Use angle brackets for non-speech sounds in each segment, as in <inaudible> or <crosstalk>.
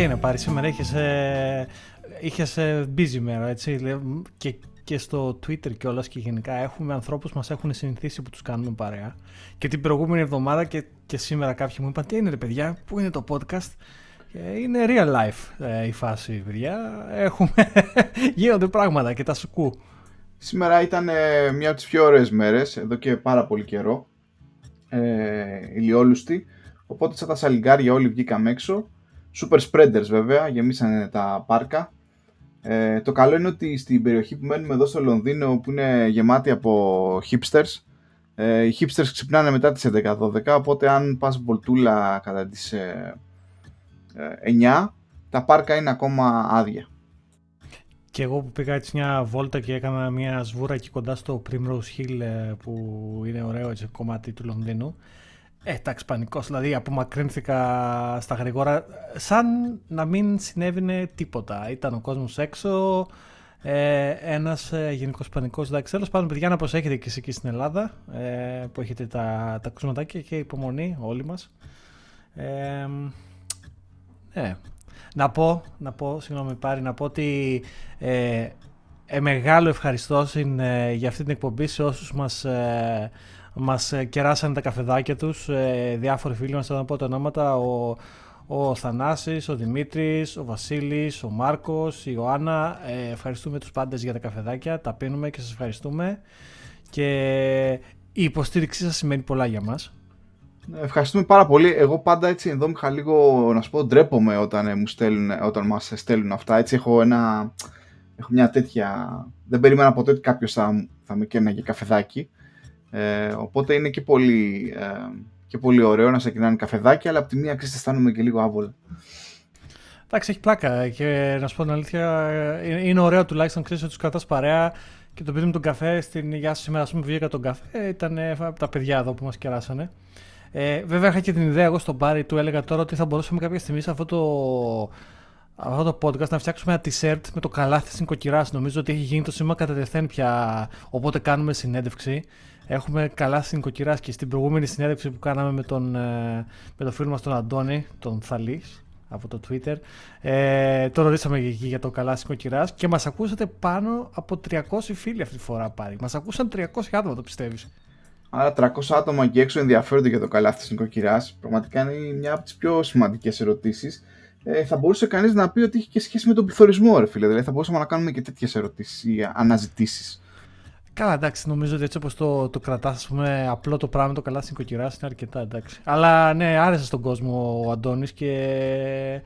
Τι είναι πάρει σήμερα, είχες, ε, είχες ε, busy μέρα έτσι και, και στο Twitter και όλα και γενικά έχουμε ανθρώπους μας έχουν συνηθίσει που τους κάνουμε παρέα. Και την προηγούμενη εβδομάδα και, και σήμερα κάποιοι μου είπαν τι είναι ρε παιδιά, πού είναι το podcast; Είναι real life ε, η φάση παιδιά, έχουμε, <laughs> γίνονται πράγματα και τα σουκού. Σήμερα ήταν ε, μια από τις πιο ωραίες μέρες, εδώ και πάρα πολύ καιρό, ε, ηλιόλουστη, οπότε σαν τα σαλιγκάρια όλοι βγήκαμε έξω super spreaders βέβαια, γεμίσανε τα πάρκα. Ε, το καλό είναι ότι στην περιοχή που μένουμε εδώ στο Λονδίνο που είναι γεμάτη από hipsters ε, οι hipsters ξυπνάνε μετά τις 11-12 οπότε αν πας βολτούλα κατά τις ε, 9 ε, τα πάρκα είναι ακόμα άδεια. Και εγώ που πήγα έτσι μια βόλτα και έκανα μια σβούρα εκεί κοντά στο Primrose Hill ε, που είναι ωραίο έτσι, κομμάτι του Λονδίνου ε, εντάξει, πανικός. Δηλαδή, απομακρύνθηκα στα γρήγορα, σαν να μην συνέβαινε τίποτα. Ήταν ο κόσμος έξω, ε, ένας ε, γενικός πανικός. Εντάξει, τέλος πάντων, παιδιά, να προσέχετε και εκεί στην Ελλάδα, ε, που έχετε τα, τα κρούσματάκια και υπομονή, όλοι μας. Ε, ε, να πω, να πω, συγγνώμη πάρει, να πω ότι ε, ε μεγάλο ευχαριστώ ε, για αυτή την εκπομπή σε όσους μας ε, μας ε, κεράσανε τα καφεδάκια τους, ε, διάφοροι φίλοι μας, θα να πω τα ονόματα, ο, ο Θανάσης, ο Δημήτρης, ο Βασίλης, ο Μάρκος, η Ιωάννα. Ε, ευχαριστούμε τους πάντες για τα καφεδάκια, τα πίνουμε και σας ευχαριστούμε. Και η υποστήριξή σας σημαίνει πολλά για μας. Ευχαριστούμε πάρα πολύ. Εγώ πάντα έτσι εδώ είχα λίγο, να σου πω, ντρέπομαι όταν, μου στέλνουν, όταν μας στέλνουν αυτά. Έτσι έχω ένα... Έχω μια τέτοια... Δεν περίμενα ποτέ ότι κάποιος θα, θα με καίνε καφεδάκι. Ε, οπότε είναι και πολύ, ε, και πολύ ωραίο να σε κοινάνε καφεδάκια, αλλά από τη μία ξέρεις αισθάνομαι και λίγο άβολα. Εντάξει, έχει πλάκα και να σου πω την αλήθεια, είναι ωραίο τουλάχιστον ξέρεις ότι του κρατάς παρέα και το παιδί με τον καφέ στην Γεια σα σήμερα, ας πούμε, βγήκα τον καφέ, ήταν τα παιδιά εδώ που μας κεράσανε. Ε, βέβαια, είχα και την ιδέα εγώ στον Πάρη, του έλεγα τώρα ότι θα μπορούσαμε κάποια στιγμή σε αυτό το, αυτό το podcast να φτιάξουμε ένα t-shirt με το καλάθι στην κοκκυρά. Νομίζω ότι έχει γίνει το σήμα κατά τεθέν πια. Οπότε κάνουμε συνέντευξη Έχουμε καλά νοικοκυρά και στην προηγούμενη συνέντευξη που κάναμε με τον, ε, με τον φίλο μας τον Αντώνη, τον Θαλής, από το Twitter. Ε, το ρωτήσαμε εκεί για το καλά νοικοκυρά και μας ακούσατε πάνω από 300 φίλοι αυτή τη φορά πάλι. Μας ακούσαν 300 άτομα, το πιστεύεις; Άρα 300 άτομα και έξω ενδιαφέρονται για το καλά της νοικοκυρά. Πραγματικά είναι μια από τις πιο σημαντικές ερωτήσεις. Ε, θα μπορούσε κανείς να πει ότι έχει και σχέση με τον πληθωρισμό, ρε φίλε. Δηλαδή θα μπορούσαμε να κάνουμε και τέτοιες ερωτήσεις ή αναζητήσεις. Καλά, εντάξει, νομίζω ότι έτσι όπως το, το κρατάς, ας πούμε, απλό το πράγμα, το καλά στην είναι αρκετά εντάξει. Αλλά ναι, άρεσε στον κόσμο ο Αντώνης και.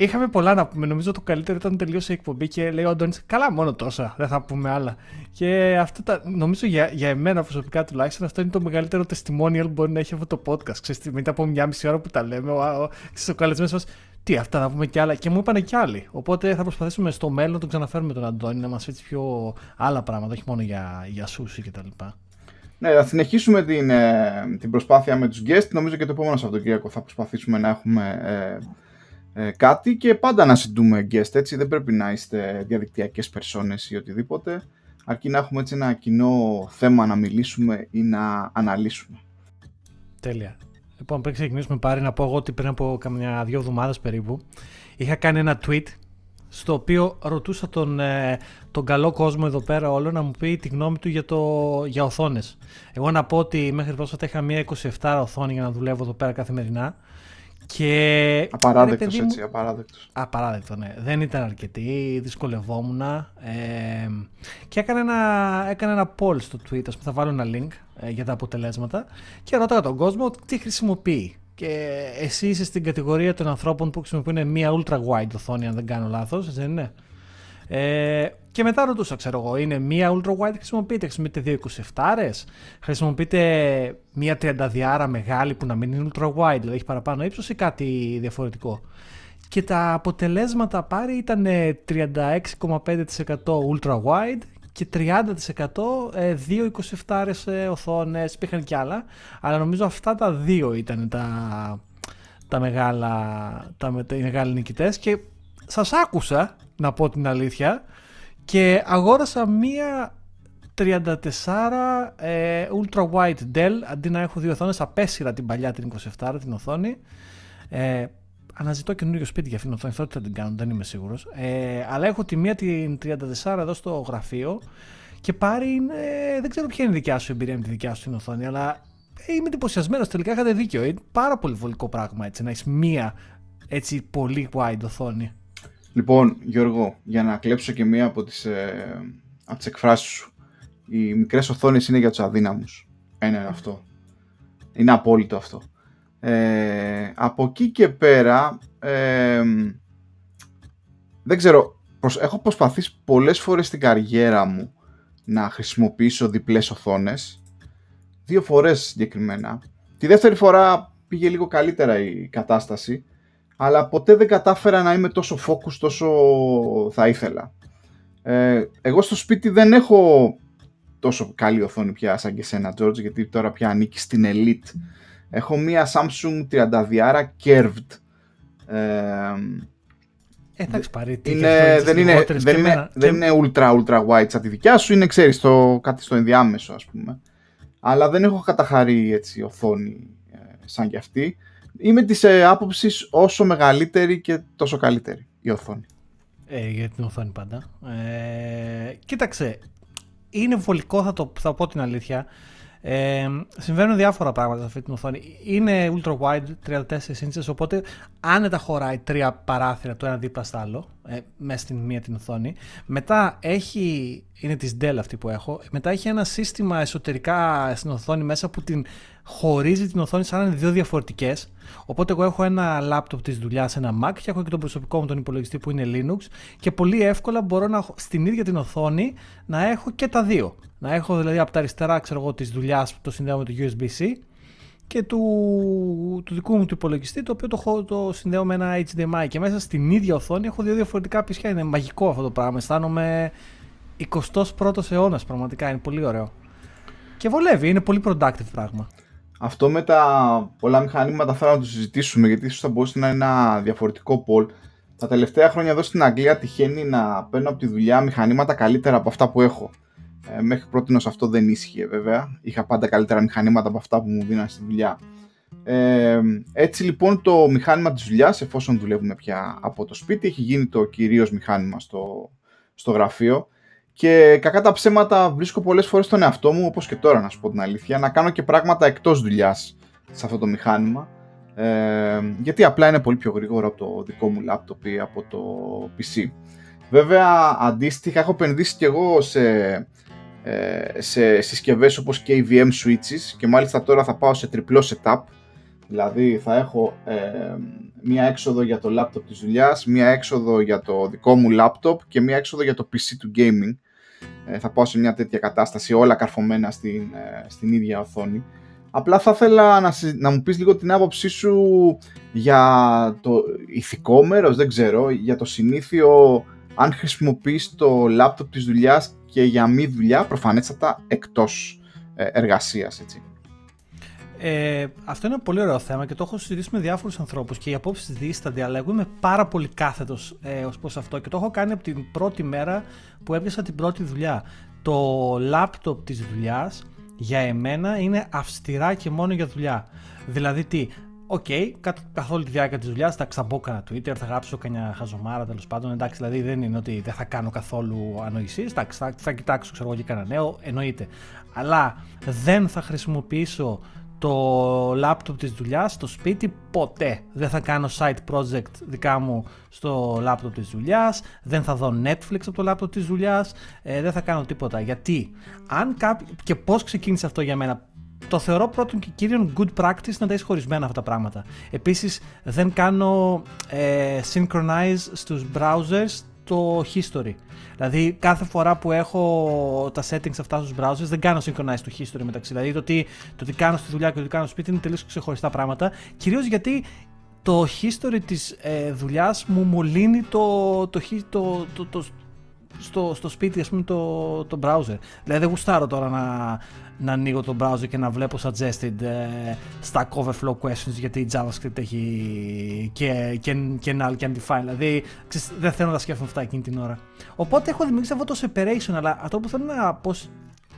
Είχαμε πολλά να πούμε. Νομίζω το καλύτερο ήταν τελείωσε η εκπομπή και λέει ο Αντώνης: Καλά, μόνο τόσα. Δεν θα πούμε άλλα. Και αυτό τα, νομίζω για, για εμένα προσωπικά τουλάχιστον αυτό είναι το μεγαλύτερο testimonial που μπορεί να έχει αυτό το podcast. Ξέρετε, μετά από μια μισή ώρα που τα λέμε, ο, ο, ο, ο καλεσμένος μας τι, αυτά να πούμε κι άλλα. Και μου είπαν κι άλλοι. Οπότε θα προσπαθήσουμε στο μέλλον να τον ξαναφέρουμε τον Αντώνη να μας πει πιο άλλα πράγματα, όχι μόνο για, για σούσι κτλ. Ναι, θα συνεχίσουμε την, ε, την προσπάθεια με τους guest. Νομίζω και το επόμενο Σαββατοκύριακο θα προσπαθήσουμε να έχουμε ε, ε, κάτι και πάντα να συντούμε guest, έτσι. Δεν πρέπει να είστε διαδικτυακές περσόνες ή οτιδήποτε. Αρκεί να έχουμε έτσι ένα κοινό θέμα να μιλήσουμε ή να αναλύσουμε. Τέλεια. Λοιπόν, πριν ξεκινήσουμε πάρει να πω εγώ ότι πριν από καμιά δύο εβδομάδες περίπου είχα κάνει ένα tweet στο οποίο ρωτούσα τον, ε, τον καλό κόσμο εδώ πέρα όλο να μου πει τη γνώμη του για, το, για οθόνες. Εγώ να πω ότι μέχρι πρόσφατα είχα μία 27 οθόνη για να δουλεύω εδώ πέρα καθημερινά και... Απαράδεκτος έτσι, απαράδεκτος. Απαράδεκτο, ναι. Δεν ήταν αρκετή, δυσκολευόμουν. Ε, και έκανα ένα, έκανα ένα poll στο Twitter, θα βάλω ένα link ε, για τα αποτελέσματα και ρώταγα τον κόσμο τι χρησιμοποιεί. Και εσύ είσαι στην κατηγορία των ανθρώπων που χρησιμοποιούν μια ultra wide οθόνη, αν δεν κάνω λάθος, δεν είναι; Ε, και μετά ρωτούσα, ξέρω εγώ, είναι μία ultra wide χρησιμοποιείτε, χρησιμοποιείτε δύο 27 χρησιμοποιείτε μία 32 μεγάλη που να μην είναι ultra wide, δηλαδή έχει παραπάνω ύψος ή κάτι διαφορετικό. Και τα αποτελέσματα πάρει ήταν 36,5% ultra wide και 30% ε, δύο 27 ε, οθόνες, υπήρχαν κι άλλα, αλλά νομίζω αυτά τα δύο ήταν τα, τα μεγάλα, τα, τα, οι μεγάλοι νικητές και σας άκουσα, να πω την αλήθεια, και αγόρασα μία 34 ε, ultra wide Dell αντί να έχω δύο οθόνες απέσυρα την παλιά την 27 την οθόνη ε, αναζητώ καινούριο σπίτι για αυτήν την οθόνη. θα την κάνω, δεν είμαι σίγουρος. Ε, αλλά έχω τη μία την 34 εδώ στο γραφείο και πάρει. Είναι, δεν ξέρω ποια είναι η δικιά σου εμπειρία με τη δικιά σου την οθόνη, αλλά είμαι εντυπωσιασμένος. Τελικά είχατε δίκιο. Είναι πάρα πολύ βολικό πράγμα έτσι να έχεις μία έτσι πολύ wide οθόνη. Λοιπόν, Γιώργο, για να κλέψω και μία από τις, ε, από τις εκφράσεις σου. Οι μικρές οθόνες είναι για τους αδύναμους. Ένα είναι αυτό. Είναι απόλυτο αυτό. Ε, από εκεί και πέρα, ε, δεν ξέρω, έχω προσπαθήσει πολλές φορές στην καριέρα μου να χρησιμοποιήσω διπλές οθόνες. Δύο φορές συγκεκριμένα. Τη δεύτερη φορά πήγε λίγο καλύτερα η κατάσταση αλλά ποτέ δεν κατάφερα να είμαι τόσο focus τόσο θα ήθελα. Ε, εγώ στο σπίτι δεν έχω τόσο καλή οθόνη πια σαν και σένα George γιατί τώρα πια ανήκει στην Elite. Έχω μία Samsung 32 curved. Ε, Εντάξει, πάρει είναι, δεν, είναι, δεν, είναι, δεν είναι ultra ultra wide σαν τη δικιά σου, είναι ξέρεις το, κάτι στο ενδιάμεσο ας πούμε. Αλλά δεν έχω καταχαρεί έτσι οθόνη ε, σαν κι αυτή είμαι της ε, άποψης όσο μεγαλύτερη και τόσο καλύτερη η οθόνη. Ε, για την οθόνη πάντα. Ε, κοίταξε, είναι βολικό θα, το, θα πω την αλήθεια. Ε, συμβαίνουν διάφορα πράγματα σε αυτή την οθόνη. Είναι ultra wide 34 inches, οπότε άνετα χωράει τρία παράθυρα το ένα δίπλα στο άλλο, ε, μέσα στην μία την οθόνη. Μετά έχει, είναι της Dell αυτή που έχω, μετά έχει ένα σύστημα εσωτερικά στην οθόνη μέσα που την χωρίζει την οθόνη σαν να είναι δύο διαφορετικές. Οπότε εγώ έχω ένα λάπτοπ της δουλειάς, ένα Mac και έχω και τον προσωπικό μου τον υπολογιστή που είναι Linux και πολύ εύκολα μπορώ να στην ίδια την οθόνη να έχω και τα δύο. Να έχω δηλαδή από τα αριστερά ξέρω εγώ της δουλειάς που το συνδέω με το USB-C και του, του δικού μου του υπολογιστή το οποίο το, το συνδέω με ένα HDMI και μέσα στην ίδια οθόνη έχω δύο διαφορετικά πισιά. Είναι μαγικό αυτό το πράγμα. Αισθάνομαι 21ο αιώνας πραγματικά. Είναι πολύ ωραίο. Και βολεύει, είναι πολύ productive πράγμα. Αυτό με τα πολλά μηχανήματα θέλω να το συζητήσουμε γιατί ίσως θα μπορούσε να είναι ένα διαφορετικό πόλ. Τα τελευταία χρόνια εδώ στην Αγγλία τυχαίνει να παίρνω από τη δουλειά μηχανήματα καλύτερα από αυτά που έχω. Ε, μέχρι πρώτη αυτό δεν ίσχυε βέβαια. Είχα πάντα καλύτερα μηχανήματα από αυτά που μου δίνανε στη δουλειά. Ε, έτσι λοιπόν το μηχάνημα της δουλειάς, εφόσον δουλεύουμε πια από το σπίτι, έχει γίνει το κυρίως μηχάνημα στο, στο γραφείο και κακά τα ψέματα βρίσκω πολλές φορές τον εαυτό μου, όπως και τώρα να σου πω την αλήθεια, να κάνω και πράγματα εκτός δουλειάς σε αυτό το μηχάνημα. Ε, γιατί απλά είναι πολύ πιο γρήγορο από το δικό μου laptop ή από το PC. Βέβαια, αντίστοιχα έχω επενδύσει και εγώ σε, ε, σε συσκευές όπως KVM switches και μάλιστα τώρα θα πάω σε τριπλό setup. Δηλαδή θα έχω ε, μία έξοδο για το laptop της δουλειάς, μία έξοδο για το δικό μου laptop και μία έξοδο για το PC του gaming ε, θα πάω σε μια τέτοια κατάσταση όλα καρφωμένα στην, ε, στην ίδια οθόνη. Απλά θα ήθελα να, να μου πεις λίγο την άποψή σου για το ηθικό μέρος, δεν ξέρω, για το συνήθιο αν χρησιμοποιείς το λάπτοπ της δουλειάς και για μη δουλειά, προφανέστατα εκτός ε, εργασίας, έτσι. Ε, αυτό είναι ένα πολύ ωραίο θέμα και το έχω συζητήσει με διάφορους ανθρώπους και οι απόψεις δίστανται, αλλά εγώ είμαι πάρα πολύ κάθετος ε, ως προς αυτό και το έχω κάνει από την πρώτη μέρα που έπιασα την πρώτη δουλειά. Το λάπτοπ της δουλειάς για εμένα είναι αυστηρά και μόνο για δουλειά. Δηλαδή τι, OK, okay, καθ' όλη τη διάρκεια της δουλειάς θα ξαναμπώ κανένα Twitter, θα γράψω κανένα χαζομάρα τέλος πάντων. Εντάξει, δηλαδή δεν είναι ότι δεν θα κάνω καθόλου ανοησίες. Εντάξει, θα, θα κοιτάξω ξέρω εγώ και κανένα νέο, εννοείται. Αλλά δεν θα χρησιμοποιήσω το λάπτοπ της δουλειάς στο σπίτι ποτέ. Δεν θα κάνω side project δικά μου στο λάπτοπ της δουλειάς, δεν θα δω Netflix από το λάπτοπ της δουλειάς, ε, δεν θα κάνω τίποτα. Γιατί, αν κάποιο... και πώς ξεκίνησε αυτό για μένα, το θεωρώ πρώτον και κύριον good practice να τα έχεις χωρισμένα αυτά τα πράγματα. Επίσης δεν κάνω ε, synchronize στους browsers το history. Δηλαδή, κάθε φορά που έχω τα settings αυτά στους browsers, δεν κάνω synchronize το history μεταξύ. Δηλαδή, το τι, το τι κάνω στη δουλειά και το τι κάνω στο σπίτι είναι τελείως ξεχωριστά πράγματα. Κυρίως γιατί το history της ε, δουλειάς μου μολύνει το, το, το, το, το, στο, στο σπίτι, ας πούμε, το, το browser. Δηλαδή δεν γουστάρω τώρα να, να ανοίγω το browser και να βλέπω suggested ε, Stack Overflow questions γιατί η JavaScript έχει και, και, και null και undefined. Δηλαδή δεν θέλω να τα σκέφτομαι αυτά εκείνη την ώρα. Οπότε έχω δημιουργήσει αυτό το separation, αλλά αυτό που θέλω να πω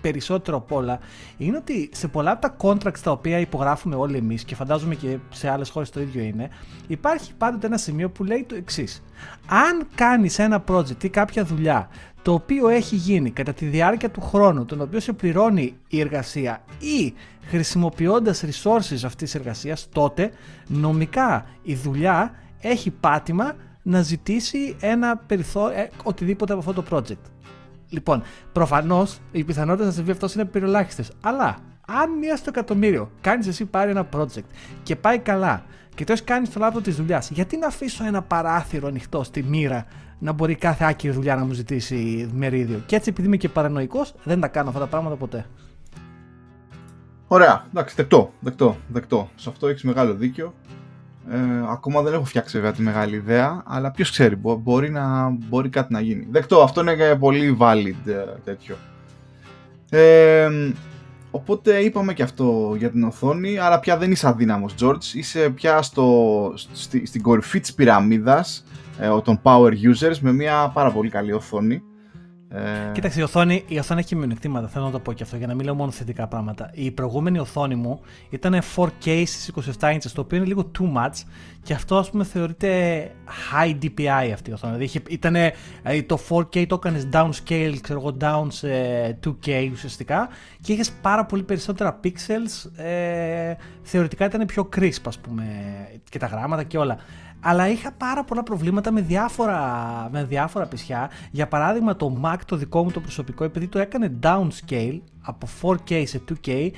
περισσότερο απ' όλα είναι ότι σε πολλά από τα contracts τα οποία υπογράφουμε όλοι εμείς και φαντάζομαι και σε άλλες χώρες το ίδιο είναι, υπάρχει πάντοτε ένα σημείο που λέει το εξής. Αν κάνεις ένα project ή κάποια δουλειά το οποίο έχει γίνει κατά τη διάρκεια του χρόνου, τον οποίο σε πληρώνει η εργασία ή χρησιμοποιώντας resources αυτής της εργασίας, τότε νομικά η δουλειά έχει πάτημα να ζητήσει ένα περιθώριο, ε, οτιδήποτε από αυτό το project. Λοιπόν, προφανώς οι πιθανότητες να συμβεί αυτός είναι περιολάχιστες. Αλλά αν μία στο εκατομμύριο κάνεις εσύ πάρει ένα project και πάει καλά και το έχεις κάνει στο λάπτο της δουλειάς, γιατί να αφήσω ένα παράθυρο ανοιχτό στη μοίρα να μπορεί κάθε άκυρη δουλειά να μου ζητήσει μερίδιο; Και έτσι, επειδή είμαι και παρανοϊκός, δεν τα κάνω αυτά τα πράγματα ποτέ. Ωραία, εντάξει, δεκτό, δεκτό, δεκτό. Σε αυτό έχεις μεγάλο δίκιο. Ε, ακόμα δεν έχω φτιάξει βέβαια τη μεγάλη ιδέα, αλλά ποιος ξέρει, μπορεί, να, μπορεί κάτι να γίνει. Δεκτό, αυτό είναι πολύ valid ε, τέτοιο. Ε, οπότε είπαμε και αυτό για την οθόνη, άρα πια δεν είσαι αδύναμος George, είσαι πια στο, στη, στην κορυφή της πυραμίδας ε, των power users με μια πάρα πολύ καλή οθόνη. Ε... Κοίταξε, η οθόνη, η οθόνη έχει μειονεκτήματα. Θέλω να το πω και αυτό για να μην λέω μόνο θετικά πράγματα. Η προηγούμενη οθόνη μου ήταν 4K στις 27 inches, το οποίο είναι λίγο too much και αυτό ας πούμε θεωρείται high DPI αυτή η οθόνη. Δηλαδή ήταν, δηλαδή το 4K το έκανες downscale, ξέρω εγώ, down σε 2K ουσιαστικά και είχες πάρα πολύ περισσότερα pixels. Ε, θεωρητικά ήταν πιο crisp, ας πούμε, και τα γράμματα και όλα αλλά είχα πάρα πολλά προβλήματα με διάφορα, με διάφορα πισιά. Για παράδειγμα το Mac το δικό μου το προσωπικό επειδή το έκανε downscale από 4K σε 2K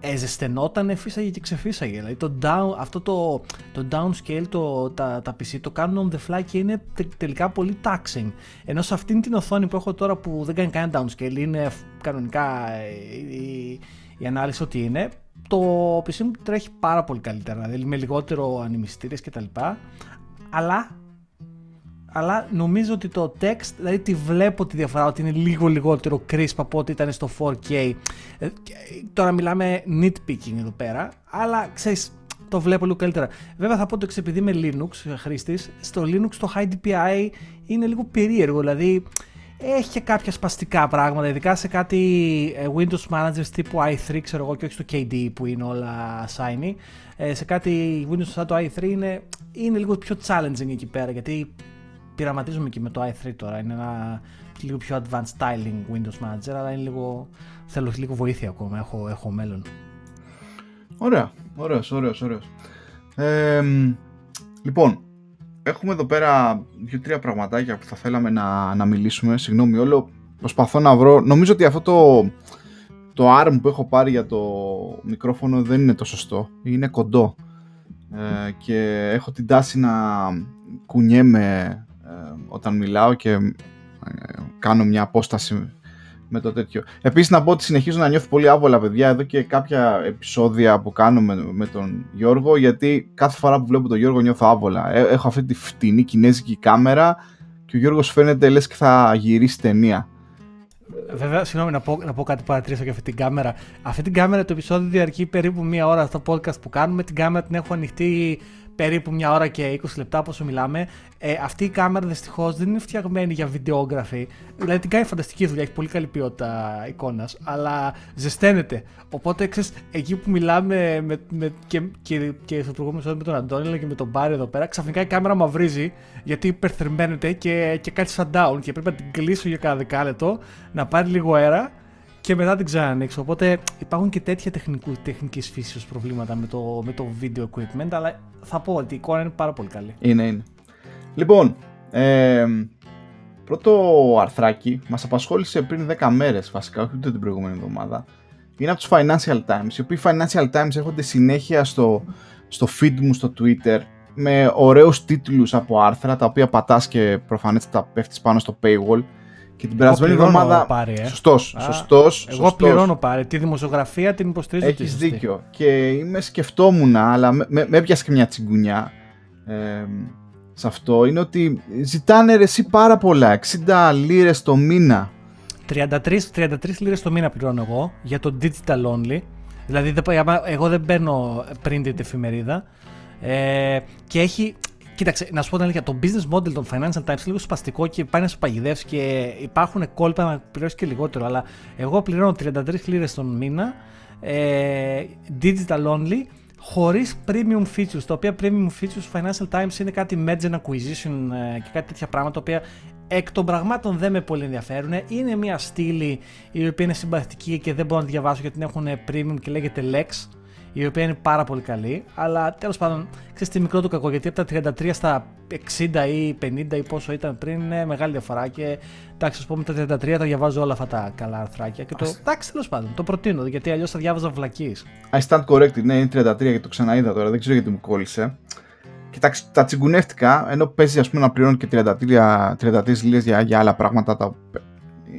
εζεσθενόταν, φύσαγε και ξεφύσαγε. Δηλαδή το down, αυτό το, το downscale, το, τα, τα PC το κάνουν on the fly και είναι τελικά πολύ taxing. Ενώ σε αυτήν την οθόνη που έχω τώρα που δεν κάνει κανένα downscale, είναι κανονικά η, η, η ανάλυση ότι είναι, το PC μου τρέχει πάρα πολύ καλύτερα, δηλαδή με λιγότερο ανημιστήρες κτλ. Αλλά, αλλά νομίζω ότι το text, δηλαδή τη βλέπω τη διαφορά ότι είναι λίγο λιγότερο crisp από ό,τι ήταν στο 4K. Ε, τώρα μιλάμε nitpicking εδώ πέρα, αλλά ξέρεις, το βλέπω λίγο καλύτερα. Βέβαια θα πω το εξής, επειδή είμαι Linux χρήστης, στο Linux το high DPI είναι λίγο περίεργο, δηλαδή έχει και κάποια σπαστικά πράγματα, ειδικά σε κάτι ε, Windows Managers τύπου i3, ξέρω εγώ, και όχι στο KDE που είναι όλα shiny. Ε, σε κάτι Windows σαν το i3 είναι, είναι λίγο πιο challenging εκεί πέρα, γιατί πειραματίζομαι και με το i3 τώρα. Είναι ένα λίγο πιο advanced styling Windows Manager, αλλά είναι λίγο, θέλω λίγο βοήθεια ακόμα, έχω, έχω μέλλον. Ωραία, ωραίος, ωραίος, ωραίος. Ε, λοιπόν, έχουμε εδώ πέρα δύο-τρία πραγματάκια που θα θέλαμε να, να μιλήσουμε. Συγγνώμη όλο, προσπαθώ να βρω. Νομίζω ότι αυτό το, το ARM που έχω πάρει για το μικρόφωνο δεν είναι το σωστό. Είναι κοντό. Ε, και έχω την τάση να κουνιέμαι ε, όταν μιλάω και ε, κάνω μια απόσταση με το τέτοιο. Επίσης να πω ότι συνεχίζω να νιώθω πολύ άβολα, παιδιά, εδώ και κάποια επεισόδια που κάνουμε με τον Γιώργο, γιατί κάθε φορά που βλέπω τον Γιώργο νιώθω άβολα. Ε, έχω αυτή τη φτηνή κινέζικη κάμερα και ο Γιώργος φαίνεται λες και θα γυρίσει ταινία. Βέβαια, συγγνώμη να πω, να πω κάτι παρατηρήσω για αυτή την κάμερα. Αυτή την κάμερα το επεισόδιο διαρκεί περίπου μία ώρα στο podcast που κάνουμε. Την κάμερα την έχω ανοιχτή περίπου μια ώρα και 20 λεπτά όσο μιλάμε. Ε, αυτή η κάμερα δυστυχώς δεν είναι φτιαγμένη για βιντεόγραφη. Δηλαδή την κάνει φανταστική δουλειά, έχει πολύ καλή ποιότητα εικόνας, αλλά ζεσταίνεται. Οπότε ξέρεις, εκεί που μιλάμε με, με, και, και, και στο προηγούμενο με τον Αντώνη και με τον Μπάρι εδώ πέρα, ξαφνικά η κάμερα μαυρίζει γιατί υπερθερμαίνεται και, και κάτι down και πρέπει να την κλείσω για κάνα δεκάλεπτο, να πάρει λίγο αέρα και μετά την ξανανοίξω. Οπότε υπάρχουν και τέτοια τεχνικής φύσεω προβλήματα με το, με το video equipment, αλλά θα πω ότι η εικόνα είναι πάρα πολύ καλή. Είναι, είναι. Λοιπόν, ε, πρώτο αρθράκι μας απασχόλησε πριν 10 μέρες βασικά, όχι ούτε την προηγούμενη εβδομάδα. Είναι από τους Financial Times, οι οποίοι Financial Times έρχονται συνέχεια στο, στο feed μου στο Twitter με ωραίους τίτλους από άρθρα τα οποία πατάς και προφανέστατα πέφτεις πάνω στο paywall και την περασμένη εβδομάδα. Πάρει, ε. Σωστός, σωστός, Εγώ πληρώνω πάρει. Τη δημοσιογραφία την υποστηρίζω. Έχεις δίκιο. Και είμαι σκεφτόμουν, αλλά με, με, με έπιασε και μια τσιγκουνιά. Ε, σε αυτό είναι ότι ζητάνε ρε εσύ πάρα πολλά. 60 λίρες το μήνα. 33, 33 λίρες το μήνα πληρώνω εγώ για το digital only. Δηλαδή εγώ δεν παίρνω printed εφημερίδα. Ε, και έχει Κοίταξε, να σου πω την αλήθεια, το business model των Financial Times είναι λίγο σπαστικό και πάει να σου παγιδεύσει και υπάρχουν κόλπα να πληρώσεις και λιγότερο. Αλλά εγώ πληρώνω 33 λίρες τον μήνα, ε, digital only, χωρίς premium features. Τα οποία premium features Financial Times είναι κάτι merge acquisition ε, και κάτι τέτοια πράγματα, τα οποία εκ των πραγμάτων δεν με πολύ ενδιαφέρουν. Είναι μια στήλη η οποία είναι συμπαθητική και δεν μπορώ να τη διαβάσω γιατί την έχουν premium και λέγεται Lex η οποία είναι πάρα πολύ καλή. Αλλά τέλος πάντων, ξέρεις τι μικρό του κακό, γιατί από τα 33 στα 60 ή 50 ή πόσο ήταν πριν είναι μεγάλη διαφορά. Και εντάξει, ας πούμε τα 33 τα διαβάζω όλα αυτά τα καλά αρθράκια. Και το εντάξει, τέλος πάντων, το προτείνω, γιατί αλλιώς θα διάβαζα βλακή. I stand corrected, ναι, είναι 33 γιατί το ξαναείδα τώρα, δεν ξέρω γιατί μου κόλλησε. Κοιτάξτε, τα τσιγκουνεύτηκα, ενώ παίζει ας πούμε να πληρώνει και 33, 33 για, για άλλα πράγματα τα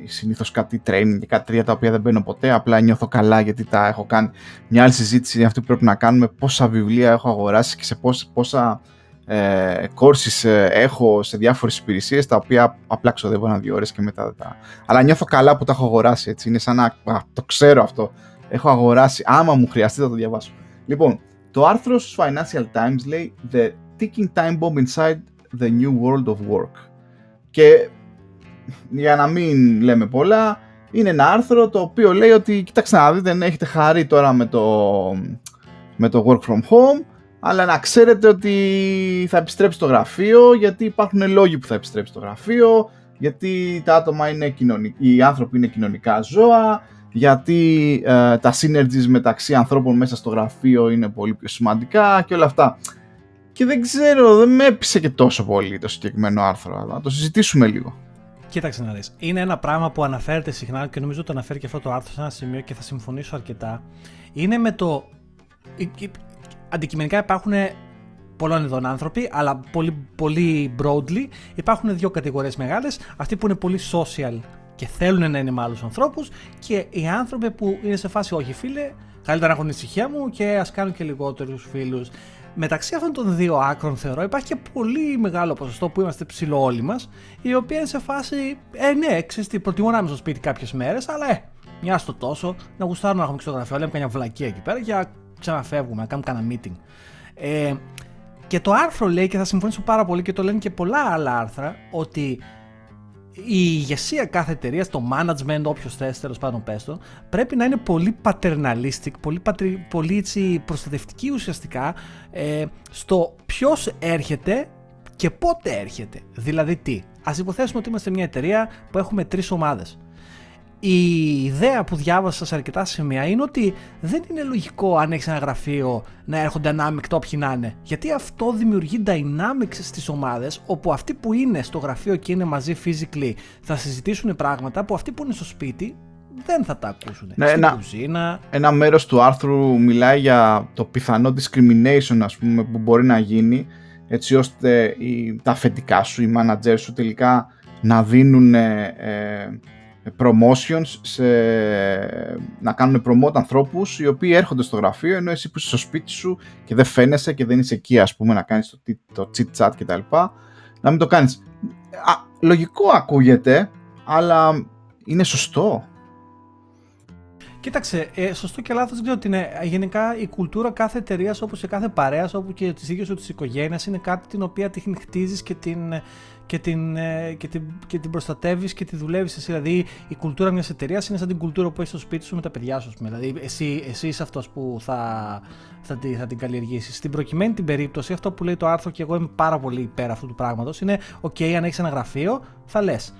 συνήθως κάτι training και κάτι τρία τα οποία δεν μπαίνω ποτέ. Απλά νιώθω καλά γιατί τα έχω κάνει. Μια άλλη συζήτηση είναι αυτή που πρέπει να κάνουμε. Πόσα βιβλία έχω αγοράσει και σε πόσα, πόσα ε, courses ε, έχω σε διάφορες υπηρεσίες τα οποία απλά ξοδεύω ένα-δύο ώρες και μετά δεν τα. Αλλά νιώθω καλά που τα έχω αγοράσει έτσι. Είναι σαν να. Α, το ξέρω αυτό. Έχω αγοράσει. Άμα μου χρειαστεί θα το διαβάσω. Λοιπόν, το άρθρο στους Financial Times λέει The ticking time bomb inside the new world of work. Και για να μην λέμε πολλά, είναι ένα άρθρο το οποίο λέει ότι κοιτάξτε να δείτε, δεν έχετε χαρεί τώρα με το, με το work from home, αλλά να ξέρετε ότι θα επιστρέψει το γραφείο, γιατί υπάρχουν λόγοι που θα επιστρέψει το γραφείο, γιατί τα άτομα είναι κοινωνικοί, οι άνθρωποι είναι κοινωνικά ζώα, γιατί ε, τα synergies μεταξύ ανθρώπων μέσα στο γραφείο είναι πολύ πιο σημαντικά και όλα αυτά. Και δεν ξέρω, δεν με έπεισε και τόσο πολύ το συγκεκριμένο άρθρο, αλλά το συζητήσουμε λίγο. Κοίταξε να δεις. Είναι ένα πράγμα που αναφέρεται συχνά και νομίζω το αναφέρει και αυτό το άρθρο σε ένα σημείο και θα συμφωνήσω αρκετά. Είναι με το. Αντικειμενικά υπάρχουν πολλών ειδών άνθρωποι, αλλά πολύ, πολύ broadly υπάρχουν δύο κατηγορίες μεγάλες. Αυτοί που είναι πολύ social και θέλουν να είναι με άλλους ανθρώπους και οι άνθρωποι που είναι σε φάση όχι φίλε, καλύτερα να έχουν ησυχία μου και ας κάνουν και λιγότερους φίλους μεταξύ αυτών των δύο άκρων θεωρώ υπάρχει και πολύ μεγάλο ποσοστό που είμαστε ψηλό όλοι μας, οι οποίοι είναι σε φάση, ε, ναι, ξέρεις τι, προτιμώ να είμαι στο σπίτι κάποιες μέρες, αλλά ε, μια στο τόσο, να γουστάρουμε να έχουμε και στο γραφείο, λέμε καμιά βλακία εκεί πέρα και να ξαναφεύγουμε, να κάνουμε κανένα meeting. Ε, και το άρθρο λέει, και θα συμφωνήσω πάρα πολύ και το λένε και πολλά άλλα άρθρα, ότι η ηγεσία κάθε εταιρεία, το management, όποιος θες, τέλος πάντων πες το, πρέπει να είναι πολύ paternalistic, πολύ, πατρι, πολύ έτσι, προστατευτική ουσιαστικά ε, στο ποιος έρχεται και πότε έρχεται. Δηλαδή τι; Α υποθέσουμε ότι είμαστε μια εταιρεία που έχουμε τρεις ομάδες η ιδέα που διάβασα σε αρκετά σημεία είναι ότι δεν είναι λογικό αν έχεις ένα γραφείο να έρχονται ανάμεικτα όποιοι να είναι. Γιατί αυτό δημιουργεί dynamics στις ομάδες, όπου αυτοί που είναι στο γραφείο και είναι μαζί physically θα συζητήσουν πράγματα που αυτοί που είναι στο σπίτι δεν θα τα ακούσουν. Ναι, ένα, κουζίνα. ένα μέρος του άρθρου μιλάει για το πιθανό discrimination ας πούμε, που μπορεί να γίνει έτσι ώστε οι, τα αφεντικά σου, οι managers σου τελικά να δίνουν ε, promotions σε, να κάνουν promote ανθρώπους οι οποίοι έρχονται στο γραφείο ενώ εσύ που είσαι στο σπίτι σου και δεν φαίνεσαι και δεν είσαι εκεί ας πούμε να κάνεις το, το chit chat κτλ να μην το κάνεις Α, λογικό ακούγεται αλλά είναι σωστό Κοίταξε, ε, σωστό και λάθος δεν ξέρω ότι είναι. Γενικά η κουλτούρα κάθε εταιρείας, όπως και κάθε παρέας, όπου και της ίδιας σου της οικογένειας, είναι κάτι την οποία την χτίζεις και την, και την, ε, και την, και την προστατεύεις και τη δουλεύεις εσύ. Δηλαδή, η κουλτούρα μιας εταιρείας είναι σαν την κουλτούρα που έχεις στο σπίτι σου με τα παιδιά σου. Δηλαδή, εσύ, εσύ είσαι αυτός που θα, θα, θα, την καλλιεργήσεις. Στην προκειμένη την περίπτωση, αυτό που λέει το άρθρο και εγώ είμαι πάρα πολύ υπέρ αυτού του πράγματος είναι: OK, αν έχεις ένα γραφείο, θα λες.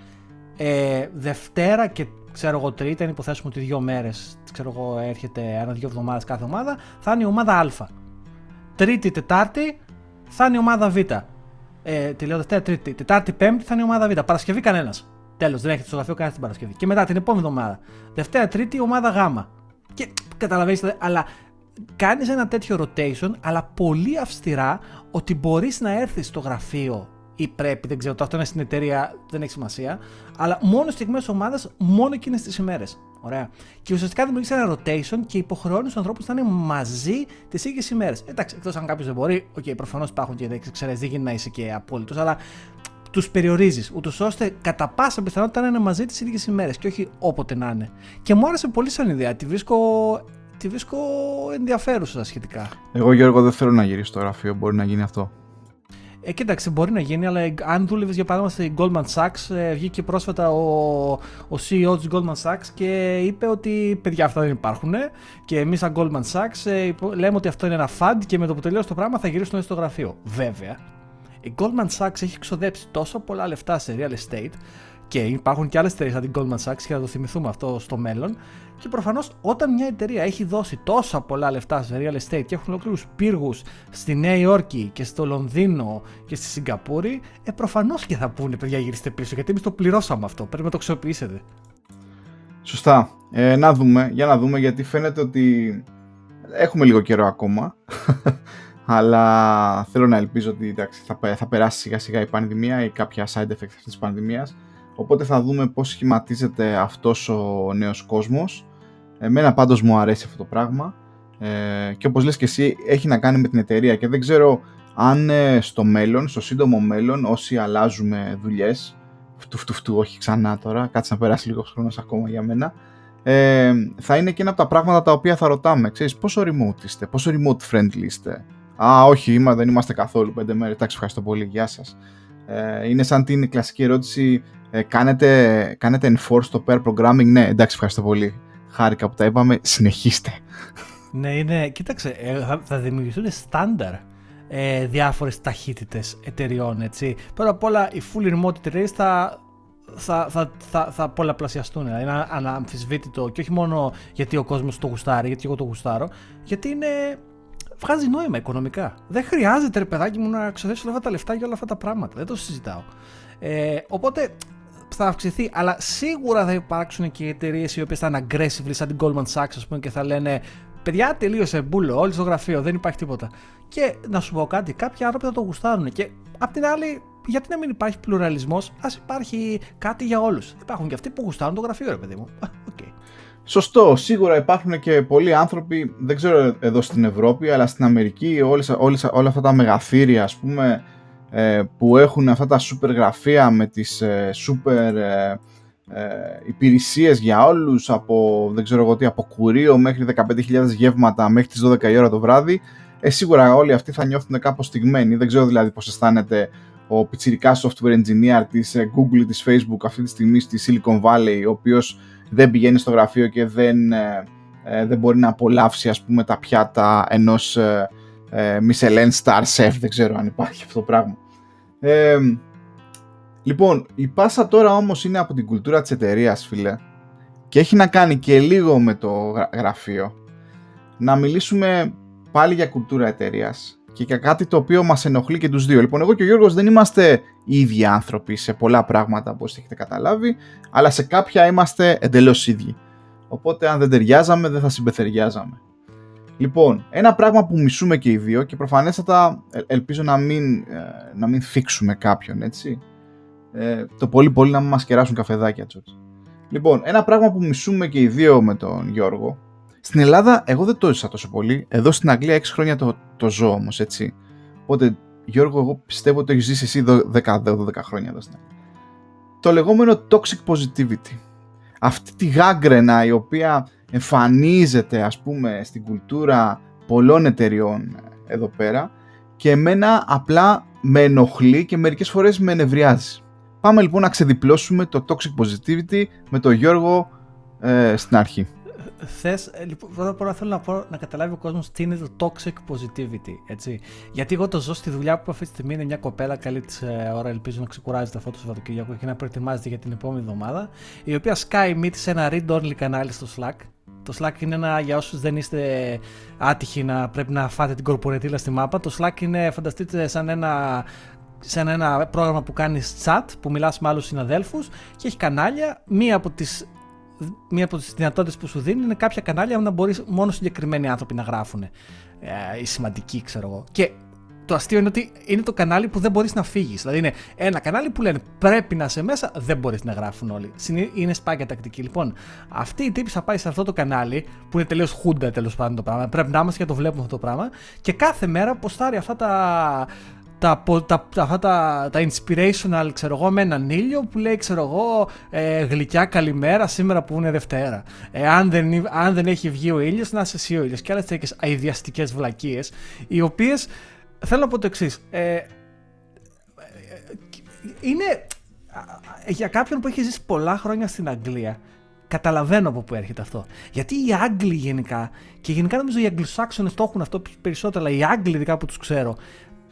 Ε, Δευτέρα και ξέρω εγώ τρίτη, αν υποθέσουμε ότι δύο μέρες, ξέρω εγώ έρχεται ένα-δύο εβδομάδες κάθε ομάδα, θα είναι η ομάδα Α. Τρίτη, Τετάρτη θα είναι η ομάδα Β. Ε, τη λέω Δευτέρα, Τρίτη, Τετάρτη, Πέμπτη θα είναι η ομάδα Β. Παρασκευή κανένας. Τέλος, δεν έχετε στο γραφείο κανένας την Παρασκευή. Και μετά την επόμενη εβδομάδα. Δευτέρα, Τρίτη, η ομάδα Γ. Και καταλαβαίνετε, αλλά κάνεις ένα τέτοιο rotation, αλλά πολύ αυστηρά ότι μπορείς να έρθεις στο γραφείο ή πρέπει, δεν ξέρω, το αυτό είναι στην εταιρεία, δεν έχει σημασία. Αλλά μόνο στιγμές ομάδας, μόνο εκείνες τις ημέρες. Ωραία. Και ουσιαστικά δημιουργεί ένα rotation και υποχρεώνει τους ανθρώπους να είναι μαζί τις ίδιες ημέρες. Εντάξει, εκτός αν κάποιος δεν μπορεί, OK, okay, προφανώς υπάρχουν και δεν ξέρεις, δεν γίνεται να είσαι και απόλυτος, αλλά τους περιορίζεις, ούτως ώστε κατά πάσα πιθανότητα να είναι μαζί τις ίδιες ημέρες και όχι όποτε να είναι. Και μου άρεσε πολύ σαν ιδέα. Τη βρίσκω, τη βρίσκω ενδιαφέρουσα σχετικά. Εγώ, Γιώργο, δεν θέλω να γυρίσω στο γραφείο. Μπορεί να γίνει αυτό. Ε, κοίταξε, μπορεί να γίνει, αλλά αν δούλευες για παράδειγμα στη Goldman Sachs, ε, βγήκε πρόσφατα ο, ο CEO της Goldman Sachs και είπε ότι παιδιά αυτά δεν υπάρχουν. Και εμείς, σαν Goldman Sachs, ε, λέμε ότι αυτό είναι ένα fund και με το που τελειώσει το πράγμα θα γυρίσουν στο γραφείο. Βέβαια, η Goldman Sachs έχει ξοδέψει τόσο πολλά λεφτά σε real estate και υπάρχουν και άλλες εταιρείες σαν την Goldman Sachs και θα το θυμηθούμε αυτό στο μέλλον. Και προφανώς όταν μια εταιρεία έχει δώσει τόσα πολλά λεφτά σε real estate και έχουν ολόκληρους πύργους στη Νέα Υόρκη και στο Λονδίνο και στη Σιγκαπούρη, ε, προφανώς και θα πούνε παιδιά γυρίστε πίσω γιατί εμείς το πληρώσαμε αυτό. Πρέπει να το αξιοποιήσετε. Σωστά. Ε, να δούμε, για να δούμε γιατί φαίνεται ότι έχουμε λίγο καιρό ακόμα. <laughs> αλλά θέλω να ελπίζω ότι εντάξει, θα, θα περάσει σιγά σιγά η πανδημία ή κάποια side effects αυτής της πανδημίας Οπότε θα δούμε πώς σχηματίζεται αυτός ο νέος κόσμος. Εμένα πάντως μου αρέσει αυτό το πράγμα. Ε, και όπως λες και εσύ έχει να κάνει με την εταιρεία και δεν ξέρω αν ε, στο μέλλον, στο σύντομο μέλλον όσοι αλλάζουμε δουλειές φτου φτου φτου, όχι ξανά τώρα, κάτσε να περάσει λίγος χρόνος ακόμα για μένα ε, θα είναι και ένα από τα πράγματα τα οποία θα ρωτάμε, ξέρεις πόσο remote είστε, πόσο remote friendly είστε; Α, όχι, είμα, δεν είμαστε καθόλου πέντε μέρες, εντάξει ευχαριστώ πολύ, γεια σας ε, είναι σαν την κλασική ερώτηση ε, κάνετε, κάνετε enforce το pair programming. Ναι, εντάξει, ευχαριστώ πολύ. Χάρηκα που τα είπαμε. Συνεχίστε. Ναι, είναι, κοίταξε, ε, θα, θα δημιουργηθούν στάνταρ ε, διάφορες ταχύτητες εταιριών, έτσι. Πρώτα απ' όλα, οι full remote εταιρείες θα, θα, θα, θα, θα πολλαπλασιαστούν. Δηλαδή, είναι αναμφισβήτητο και όχι μόνο γιατί ο κόσμος το γουστάρει, γιατί εγώ το γουστάρω, γιατί είναι βγάζει νόημα οικονομικά. Δεν χρειάζεται, ρε παιδάκι μου, να ξοδέψει όλα αυτά τα λεφτά για όλα αυτά τα πράγματα. Δεν το συζητάω. Ε, οπότε θα αυξηθεί, αλλά σίγουρα θα υπάρξουν και εταιρείες οι οποίες θα είναι aggressive, σαν την Goldman Sachs, ας πούμε, και θα λένε Παιδιά, τελείωσε μπούλο, όλοι στο γραφείο, δεν υπάρχει τίποτα. Και να σου πω κάτι, κάποιοι άνθρωποι θα το γουστάρουν. Και απ' την άλλη, γιατί να μην υπάρχει πλουραλισμός, ας υπάρχει κάτι για όλους. Υπάρχουν και αυτοί που γουστάρουν το γραφείο, ρε παιδί μου. Okay. Σωστό, σίγουρα υπάρχουν και πολλοί άνθρωποι, δεν ξέρω εδώ στην Ευρώπη, αλλά στην Αμερική όλες, όλες, όλα αυτά τα μεγαθύρια ας πούμε ε, που έχουν αυτά τα super γραφεία με τις ε, super ε, ε, υπηρεσίες για όλους από, δεν ξέρω εγώ τι, από κουρίο μέχρι 15.000 γεύματα μέχρι τις 12 η ώρα το βράδυ ε, σίγουρα όλοι αυτοί θα νιώθουν κάπως στιγμένοι δεν ξέρω δηλαδή πώς αισθάνεται ο πιτσιρικά software engineer της Google της Facebook αυτή τη στιγμή στη Silicon Valley ο οποίος δεν πηγαίνει στο γραφείο και δεν, ε, ε, δεν μπορεί να απολαύσει ας πούμε τα πιάτα ενός ε, ε, Michelin Star Chef, δεν ξέρω αν υπάρχει αυτό το πράγμα. Ε, λοιπόν, η πάσα τώρα όμως είναι από την κουλτούρα της εταιρείας, φίλε και έχει να κάνει και λίγο με το γραφείο. Να μιλήσουμε πάλι για κουλτούρα εταιρείας και για κάτι το οποίο μας ενοχλεί και τους δύο. Λοιπόν, εγώ και ο Γιώργος δεν είμαστε οι ίδιοι άνθρωποι σε πολλά πράγματα όπως έχετε καταλάβει, αλλά σε κάποια είμαστε εντελώς ίδιοι. Οπότε αν δεν ταιριάζαμε δεν θα συμπεθεριάζαμε. Λοιπόν, ένα πράγμα που μισούμε και οι δύο και προφανέστατα ελπίζω να μην, ε, να μην θίξουμε κάποιον, έτσι. Ε, το πολύ πολύ να μην μας κεράσουν καφεδάκια, τσότς. Λοιπόν, ένα πράγμα που μισούμε και οι δύο με τον Γιώργο στην Ελλάδα, εγώ δεν το έζησα τόσο πολύ. Εδώ στην Αγγλία 6 χρόνια το, το ζω όμως, έτσι. Οπότε, Γιώργο, εγώ πιστεύω ότι έχεις ζήσει εσύ 10-12 χρόνια εδώ στην Αγγλία. Το λεγόμενο toxic positivity. Αυτή τη γάγκρενα η οποία εμφανίζεται, ας πούμε, στην κουλτούρα πολλών εταιριών εδώ πέρα και εμένα απλά με ενοχλεί και μερικές φορές με ενευριάζει. Πάμε λοιπόν να ξεδιπλώσουμε το toxic positivity με τον Γιώργο ε, στην αρχή θες. Ε, λοιπόν, πρώτα απ' όλα θέλω να, πω, να καταλάβει ο κόσμος τι είναι το toxic positivity. Έτσι. Γιατί εγώ το ζω στη δουλειά που αυτή τη στιγμή είναι μια κοπέλα καλή της ε, ώρα, ελπίζω να ξεκουράζεται αυτό το Σαββατοκύριακο και να προετοιμάζεται για την επόμενη εβδομάδα. Η οποία σκάει μύτη σε ένα read only κανάλι στο Slack. Το Slack είναι ένα, για όσους δεν είστε άτυχοι να πρέπει να φάτε την κορπορετήλα στη μάπα, το Slack είναι, φανταστείτε, σαν ένα σαν ένα πρόγραμμα που κάνει chat, που μιλάς με άλλους συναδέλφους και έχει κανάλια. Μία από τις μία από τις δυνατότητες που σου δίνει είναι κάποια κανάλια να μπορείς μόνο συγκεκριμένοι άνθρωποι να γράφουν. Ε, οι σημαντικοί, ξέρω εγώ. Και το αστείο είναι ότι είναι το κανάλι που δεν μπορείς να φύγεις. Δηλαδή είναι ένα κανάλι που λένε πρέπει να είσαι μέσα, δεν μπορείς να γράφουν όλοι. Είναι σπάγια τακτική. Λοιπόν, αυτή η τύπη θα πάει σε αυτό το κανάλι που είναι τελείως χούντα τέλος πάντων το πράγμα. Πρέπει να είμαστε και το βλέπουμε αυτό το πράγμα. Και κάθε μέρα ποστάρει αυτά τα τα, τα, τα, τα, τα inspirational, ξέρω εγώ, με έναν ήλιο που λέει, ξέρω εγώ, ε, γλυκιά καλημέρα σήμερα που είναι Δευτέρα. Ε, αν, δεν, αν δεν έχει βγει ο ήλιος, να είσαι εσύ ο ήλιος. Και άλλες τέτοιες αειδιαστικές βλακίες, οι οποίες, θέλω να πω το εξής. Ε, είναι για κάποιον που έχει ζήσει πολλά χρόνια στην Αγγλία, καταλαβαίνω από πού έρχεται αυτό. Γιατί οι Άγγλοι γενικά, και γενικά νομίζω οι Αγγλοσάξονες το έχουν αυτό περισσότερο, αλλά οι Άγγλοι ειδικά που τους ξέρω,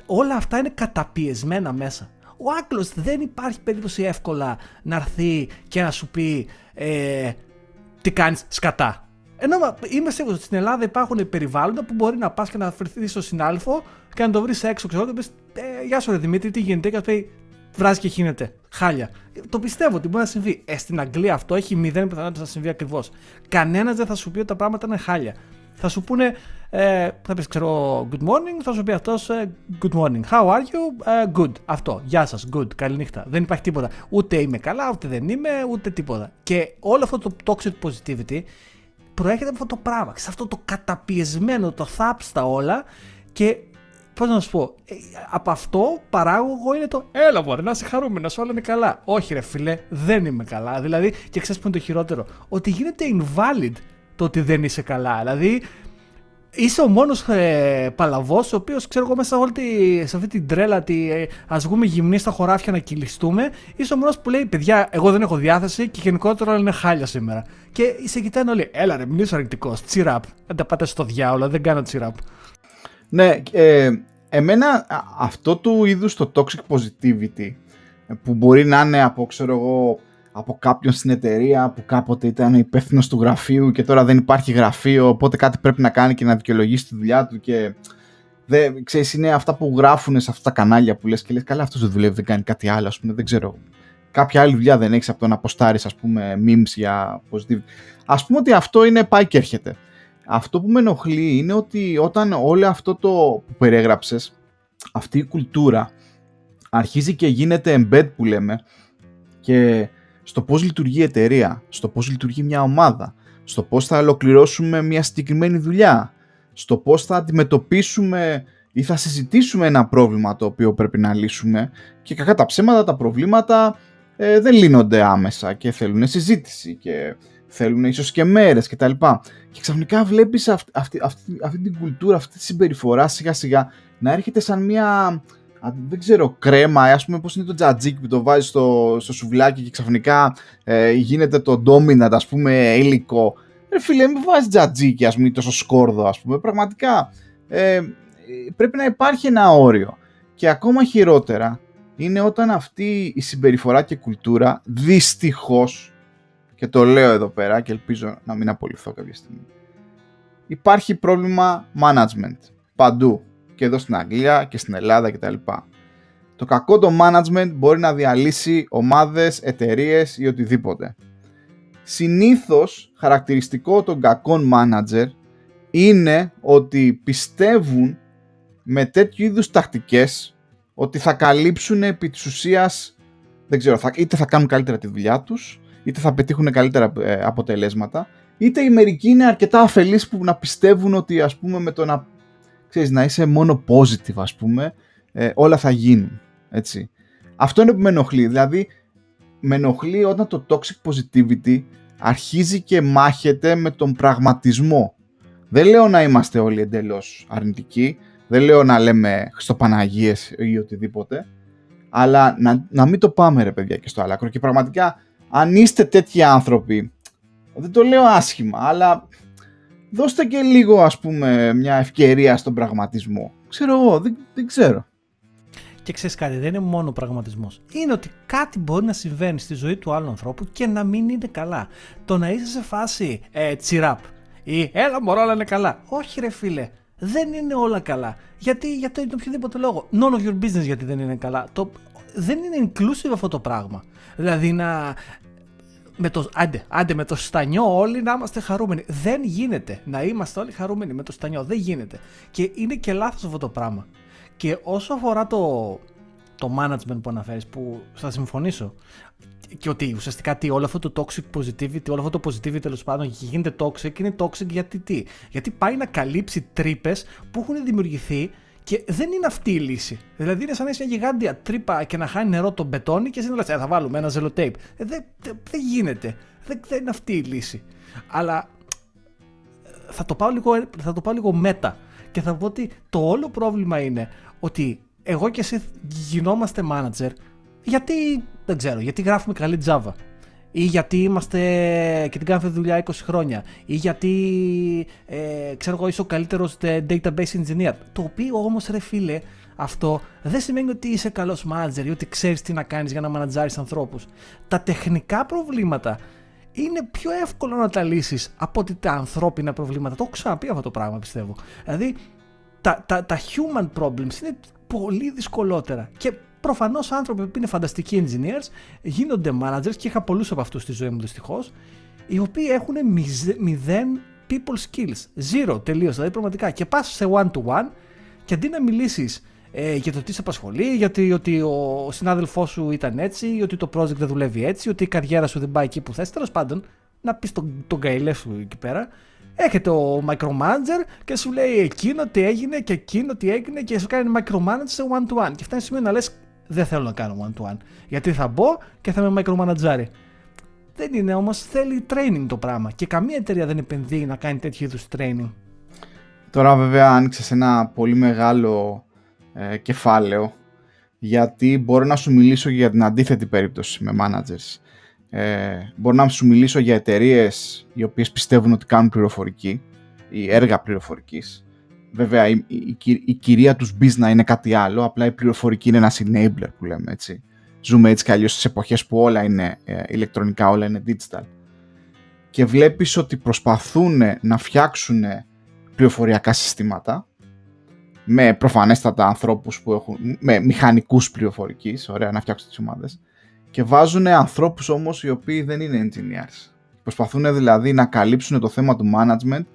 όλα αυτά είναι καταπιεσμένα μέσα. Ο Άγγλος δεν υπάρχει περίπτωση εύκολα να έρθει και να σου πει ε, τι κάνεις σκατά. Ενώ είμαι σίγουρος ότι στην Ελλάδα υπάρχουν περιβάλλοντα που μπορεί να πας και να φερθείς στο συνάδελφο και να το βρεις έξω, ξέρω, και πει ε, Γεια σου, ρε Δημήτρη, τι γίνεται, και θα πει βράζει και χύνεται. Χάλια. Το πιστεύω ότι μπορεί να συμβεί. Ε, στην Αγγλία αυτό έχει μηδέν πιθανότητα να συμβεί ακριβώς. Κανένας δεν θα σου πει ότι τα πράγματα είναι χάλια. Θα σου πούνε, ε, θα πεις ξέρω good morning, θα σου πει αυτός ε, good morning. How are you? Ε, good. Αυτό. Γεια σας. Good. Καληνύχτα. Δεν υπάρχει τίποτα. Ούτε είμαι καλά, ούτε δεν είμαι, ούτε τίποτα. Και όλο αυτό το toxic positivity προέρχεται από αυτό το πράγμα. Σε αυτό το καταπιεσμένο, το θάψτα όλα και Πώς να σου πω, ε, από αυτό παράγωγο είναι το Έλα, μπορεί να είσαι χαρούμενος, όλα είναι καλά. Όχι, ρε φιλέ, δεν είμαι καλά. Δηλαδή, και ξέρεις που είναι το χειρότερο, ότι γίνεται invalid το ότι δεν είσαι καλά. Δηλαδή, είσαι ο μόνος ε, παλαβός, ο οποίος ξέρω εγώ μέσα όλη σε αυτή την τρέλα, τη, ε, ας βγούμε γυμνοί στα χωράφια να κυλιστούμε, είσαι ο μόνος που λέει: Παιδιά, εγώ δεν έχω διάθεση και γενικότερα όλα είναι χάλια σήμερα. Και σε κοιτάνε όλοι: Έλα, ρε, μην είσαι αρνητικός. Τσιραπ. Δεν τα πάτε στο διάολο, δεν κάνω τσιραπ. Ναι, ε, εμένα αυτό του είδους το toxic positivity που μπορεί να είναι από, ξέρω εγώ, από κάποιον στην εταιρεία που κάποτε ήταν υπεύθυνος του γραφείου και τώρα δεν υπάρχει γραφείο, οπότε κάτι πρέπει να κάνει και να δικαιολογήσει τη δουλειά του και δεν, ξέρεις, είναι αυτά που γράφουν σε αυτά τα κανάλια που λες και λες καλά αυτός δεν δουλεύει, δεν κάνει κάτι άλλο, ας πούμε, δεν ξέρω. Κάποια άλλη δουλειά δεν έχεις από το να αποστάρεις, ας πούμε, memes για positivity. Ας πούμε ότι αυτό είναι πάει και έρχεται. Αυτό που με ενοχλεί είναι ότι όταν όλο αυτό το που περιέγραψες, αυτή η κουλτούρα αρχίζει και γίνεται embed που λέμε και στο πώς λειτουργεί η εταιρεία, στο πώς λειτουργεί μια ομάδα, στο πώς θα ολοκληρώσουμε μια συγκεκριμένη δουλειά, στο πώς θα αντιμετωπίσουμε ή θα συζητήσουμε ένα πρόβλημα το οποίο πρέπει να λύσουμε και κακά τα ψέματα τα προβλήματα ε, δεν λύνονται άμεσα και θέλουν συζήτηση και θέλουν ίσως και μέρες και τα λοιπά. Και ξαφνικά βλέπεις αυτή, αυτή, αυτή, αυτή την κουλτούρα, αυτή τη συμπεριφορά σιγά σιγά να έρχεται σαν μια δεν ξέρω, κρέμα, ας πούμε πώς είναι το τζατζίκι που το βάζεις στο, στο σουβλάκι και ξαφνικά ε, γίνεται το dominant, ας πούμε, υλικό. Ρε φίλε, μην βάζεις τζατζίκι, ας πούμε, τόσο σκόρδο, ας πούμε. Πραγματικά, ε, πρέπει να υπάρχει ένα όριο. Και ακόμα χειρότερα είναι όταν αυτή η συμπεριφορά και κουλτούρα δυστυχώς και το λέω εδώ πέρα και ελπίζω να μην απολυθώ κάποια στιγμή. Υπάρχει πρόβλημα management παντού και εδώ στην Αγγλία και στην Ελλάδα κτλ. Το κακό το management μπορεί να διαλύσει ομάδες, εταιρείες ή οτιδήποτε. Συνήθως χαρακτηριστικό των κακών manager είναι ότι πιστεύουν με τέτοιου είδους τακτικές ότι θα καλύψουν επί της ουσίας, δεν ξέρω, είτε θα κάνουν καλύτερα τη δουλειά τους, είτε θα πετύχουν καλύτερα ε, αποτελέσματα, είτε οι μερικοί είναι αρκετά αφελείς που να πιστεύουν ότι ας πούμε με το να, ξέρεις, να είσαι μόνο positive ας πούμε, ε, όλα θα γίνουν. Έτσι. Αυτό είναι που με ενοχλεί. Δηλαδή, με ενοχλεί όταν το toxic positivity αρχίζει και μάχεται με τον πραγματισμό. Δεν λέω να είμαστε όλοι εντελώς αρνητικοί, δεν λέω να λέμε Χριστοπαναγίες ή οτιδήποτε, αλλά να, να μην το πάμε ρε παιδιά και στο άλλο Και πραγματικά αν είστε τέτοιοι άνθρωποι, δεν το λέω άσχημα, αλλά δώστε και λίγο ας πούμε μια ευκαιρία στον πραγματισμό. Ξέρω εγώ, δεν, δεν ξέρω. Και ξέρεις κάτι, δεν είναι μόνο πραγματισμός. Είναι ότι κάτι μπορεί να συμβαίνει στη ζωή του άλλου ανθρώπου και να μην είναι καλά. Το να είσαι σε φάση ε, τσιράπ ή έλα μωρό, όλα είναι καλά. Όχι, ρε φίλε, δεν είναι όλα καλά. Γιατί για το οποιοδήποτε λόγο. None of your business γιατί δεν είναι καλά. Το, δεν είναι inclusive αυτό το πράγμα. Δηλαδή να, με το, άντε, άντε με το στανιό όλοι να είμαστε χαρούμενοι. Δεν γίνεται να είμαστε όλοι χαρούμενοι με το στανιό. Δεν γίνεται. Και είναι και λάθος αυτό το πράγμα. Και όσο αφορά το, το management που αναφέρεις, που θα συμφωνήσω, και ότι ουσιαστικά τι, όλο αυτό το toxic positivity, όλο αυτό το positivity τέλος πάντων γίνεται toxic, είναι toxic γιατί τι; Γιατί πάει να καλύψει τρύπες που έχουν δημιουργηθεί και δεν είναι αυτή η λύση. Δηλαδή είναι σαν να είσαι μια γιγάντια τρύπα και να χάνει νερό το μπετόνι και εσύ να λες, «Ε, θα βάλουμε ένα ζελοτέιπ. Ε, δεν, δεν γίνεται. Δεν, δεν είναι αυτή η λύση. Αλλά θα το πάω λίγο, θα το πάω λίγο μέτα και θα πω ότι το όλο πρόβλημα είναι ότι εγώ και εσύ γινόμαστε manager γιατί, δεν ξέρω, γιατί γράφουμε καλή Java ή γιατί είμαστε και την κάνουμε δουλειά 20 χρόνια. Ή γιατί ε, ξέρω εγώ είσαι ο καλύτερος database engineer. Το οποίο όμως ρε φίλε αυτό δεν σημαίνει ότι είσαι καλός manager ή ότι ξέρεις τι να κάνεις για να μανατζάρεις ανθρώπους. Τα τεχνικά προβλήματα είναι πιο εύκολο να τα λύσεις από ότι τα ανθρώπινα προβλήματα. Το έχω ξαναπεί αυτό το πράγμα πιστεύω. Δηλαδή τα, τα, τα human problems είναι πολύ δυσκολότερα. Και Προφανώς άνθρωποι που είναι φανταστικοί engineers γίνονται managers και είχα πολλούς από αυτούς στη ζωή μου δυστυχώς, οι οποίοι έχουν μηδέν people skills. Zero τελείως. Δηλαδή πραγματικά. Και πας σε one to one και αντί να μιλήσεις ε, για το τι σε απασχολεί, γιατί ότι ο συνάδελφός σου ήταν έτσι, ότι το project δεν δουλεύει έτσι, ότι η καριέρα σου δεν πάει εκεί που θες. Τέλος πάντων, να πεις τον, τον καηλέ σου εκεί πέρα. Έχετε ο micromanager και σου λέει εκείνο τι έγινε και εκείνο τι έγινε και σου κάνει micromanager σε one to one. Και φτάνει σημείο να λες δεν θέλω να κάνω one-to-one. Γιατί θα μπω και θα με micromanageri. Δεν είναι όμως, θέλει training το πράγμα. Και καμία εταιρεία δεν επενδύει να κάνει τέτοιου είδους training. Τώρα, βέβαια, άνοιξε ένα πολύ μεγάλο ε, κεφάλαιο. Γιατί μπορώ να σου μιλήσω για την αντίθετη περίπτωση με managers. Ε, μπορώ να σου μιλήσω για εταιρείες οι οποίες πιστεύουν ότι κάνουν πληροφορική ή έργα πληροφορικής Βέβαια, η, η, η, κυρία τους business είναι κάτι άλλο, απλά η πληροφορική είναι ένα enabler που λέμε έτσι. Ζούμε έτσι κι αλλιώς στις εποχές που όλα είναι ε, ηλεκτρονικά, όλα είναι digital. Και βλέπεις ότι προσπαθούν να φτιάξουν πληροφοριακά συστήματα με προφανέστατα ανθρώπους που έχουν, με μηχανικούς πληροφορικής, ωραία να φτιάξουν τις ομάδες, και βάζουν ανθρώπους όμως οι οποίοι δεν είναι engineers. Προσπαθούν δηλαδή να καλύψουν το θέμα του management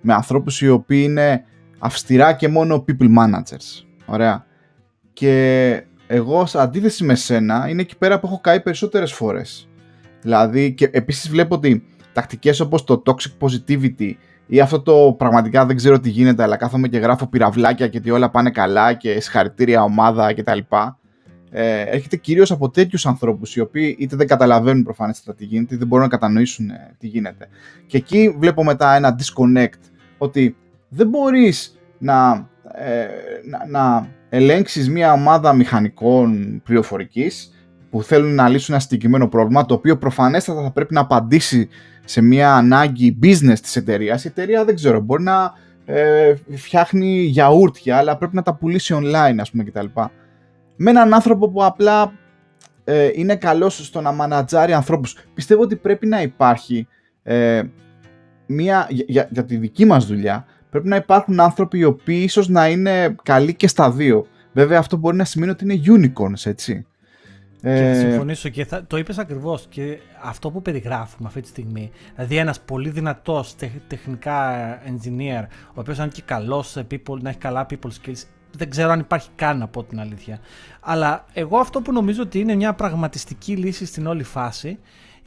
με ανθρώπους οι οποίοι είναι αυστηρά και μόνο people managers. Ωραία. Και εγώ, σε αντίθεση με σένα, είναι εκεί πέρα που έχω καεί περισσότερες φορές. Δηλαδή, και επίσης βλέπω ότι τακτικές όπως το toxic positivity ή αυτό το πραγματικά δεν ξέρω τι γίνεται, αλλά κάθομαι και γράφω πυραυλάκια και ότι όλα πάνε καλά και συγχαρητήρια ομάδα κτλ. Ε, έρχεται κυρίως από τέτοιους ανθρώπους οι οποίοι είτε δεν καταλαβαίνουν προφανέστατα τι γίνεται, είτε δεν μπορούν να κατανοήσουν ε, τι γίνεται. Και εκεί βλέπω μετά ένα disconnect ότι δεν μπορείς να, ε, να, να ελέγξεις μια ομάδα μηχανικών πληροφορικής που θέλουν να λύσουν ένα συγκεκριμένο πρόβλημα, το οποίο προφανέστατα θα πρέπει να απαντήσει σε μια ανάγκη business της εταιρείας. Η εταιρεία δεν ξέρω, μπορεί να ε, φτιάχνει γιαούρτια, αλλά πρέπει να τα πουλήσει online, ας πούμε, κτλ. Με έναν άνθρωπο που απλά ε, είναι καλός στο να μανατζάρει ανθρώπους. Πιστεύω ότι πρέπει να υπάρχει ε, μια, για, για, τη δική μας δουλειά, πρέπει να υπάρχουν άνθρωποι οι οποίοι ίσως να είναι καλοί και στα δύο. Βέβαια αυτό μπορεί να σημαίνει ότι είναι unicorns, έτσι. Και θα ε, συμφωνήσω και θα, το είπες ακριβώς και αυτό που περιγράφουμε αυτή τη στιγμή, δηλαδή ένας πολύ δυνατός τεχνικά engineer, ο οποίος είναι και καλός σε people, να έχει καλά people skills, δεν ξέρω αν υπάρχει καν από την αλήθεια. Αλλά εγώ αυτό που νομίζω ότι είναι μια πραγματιστική λύση στην όλη φάση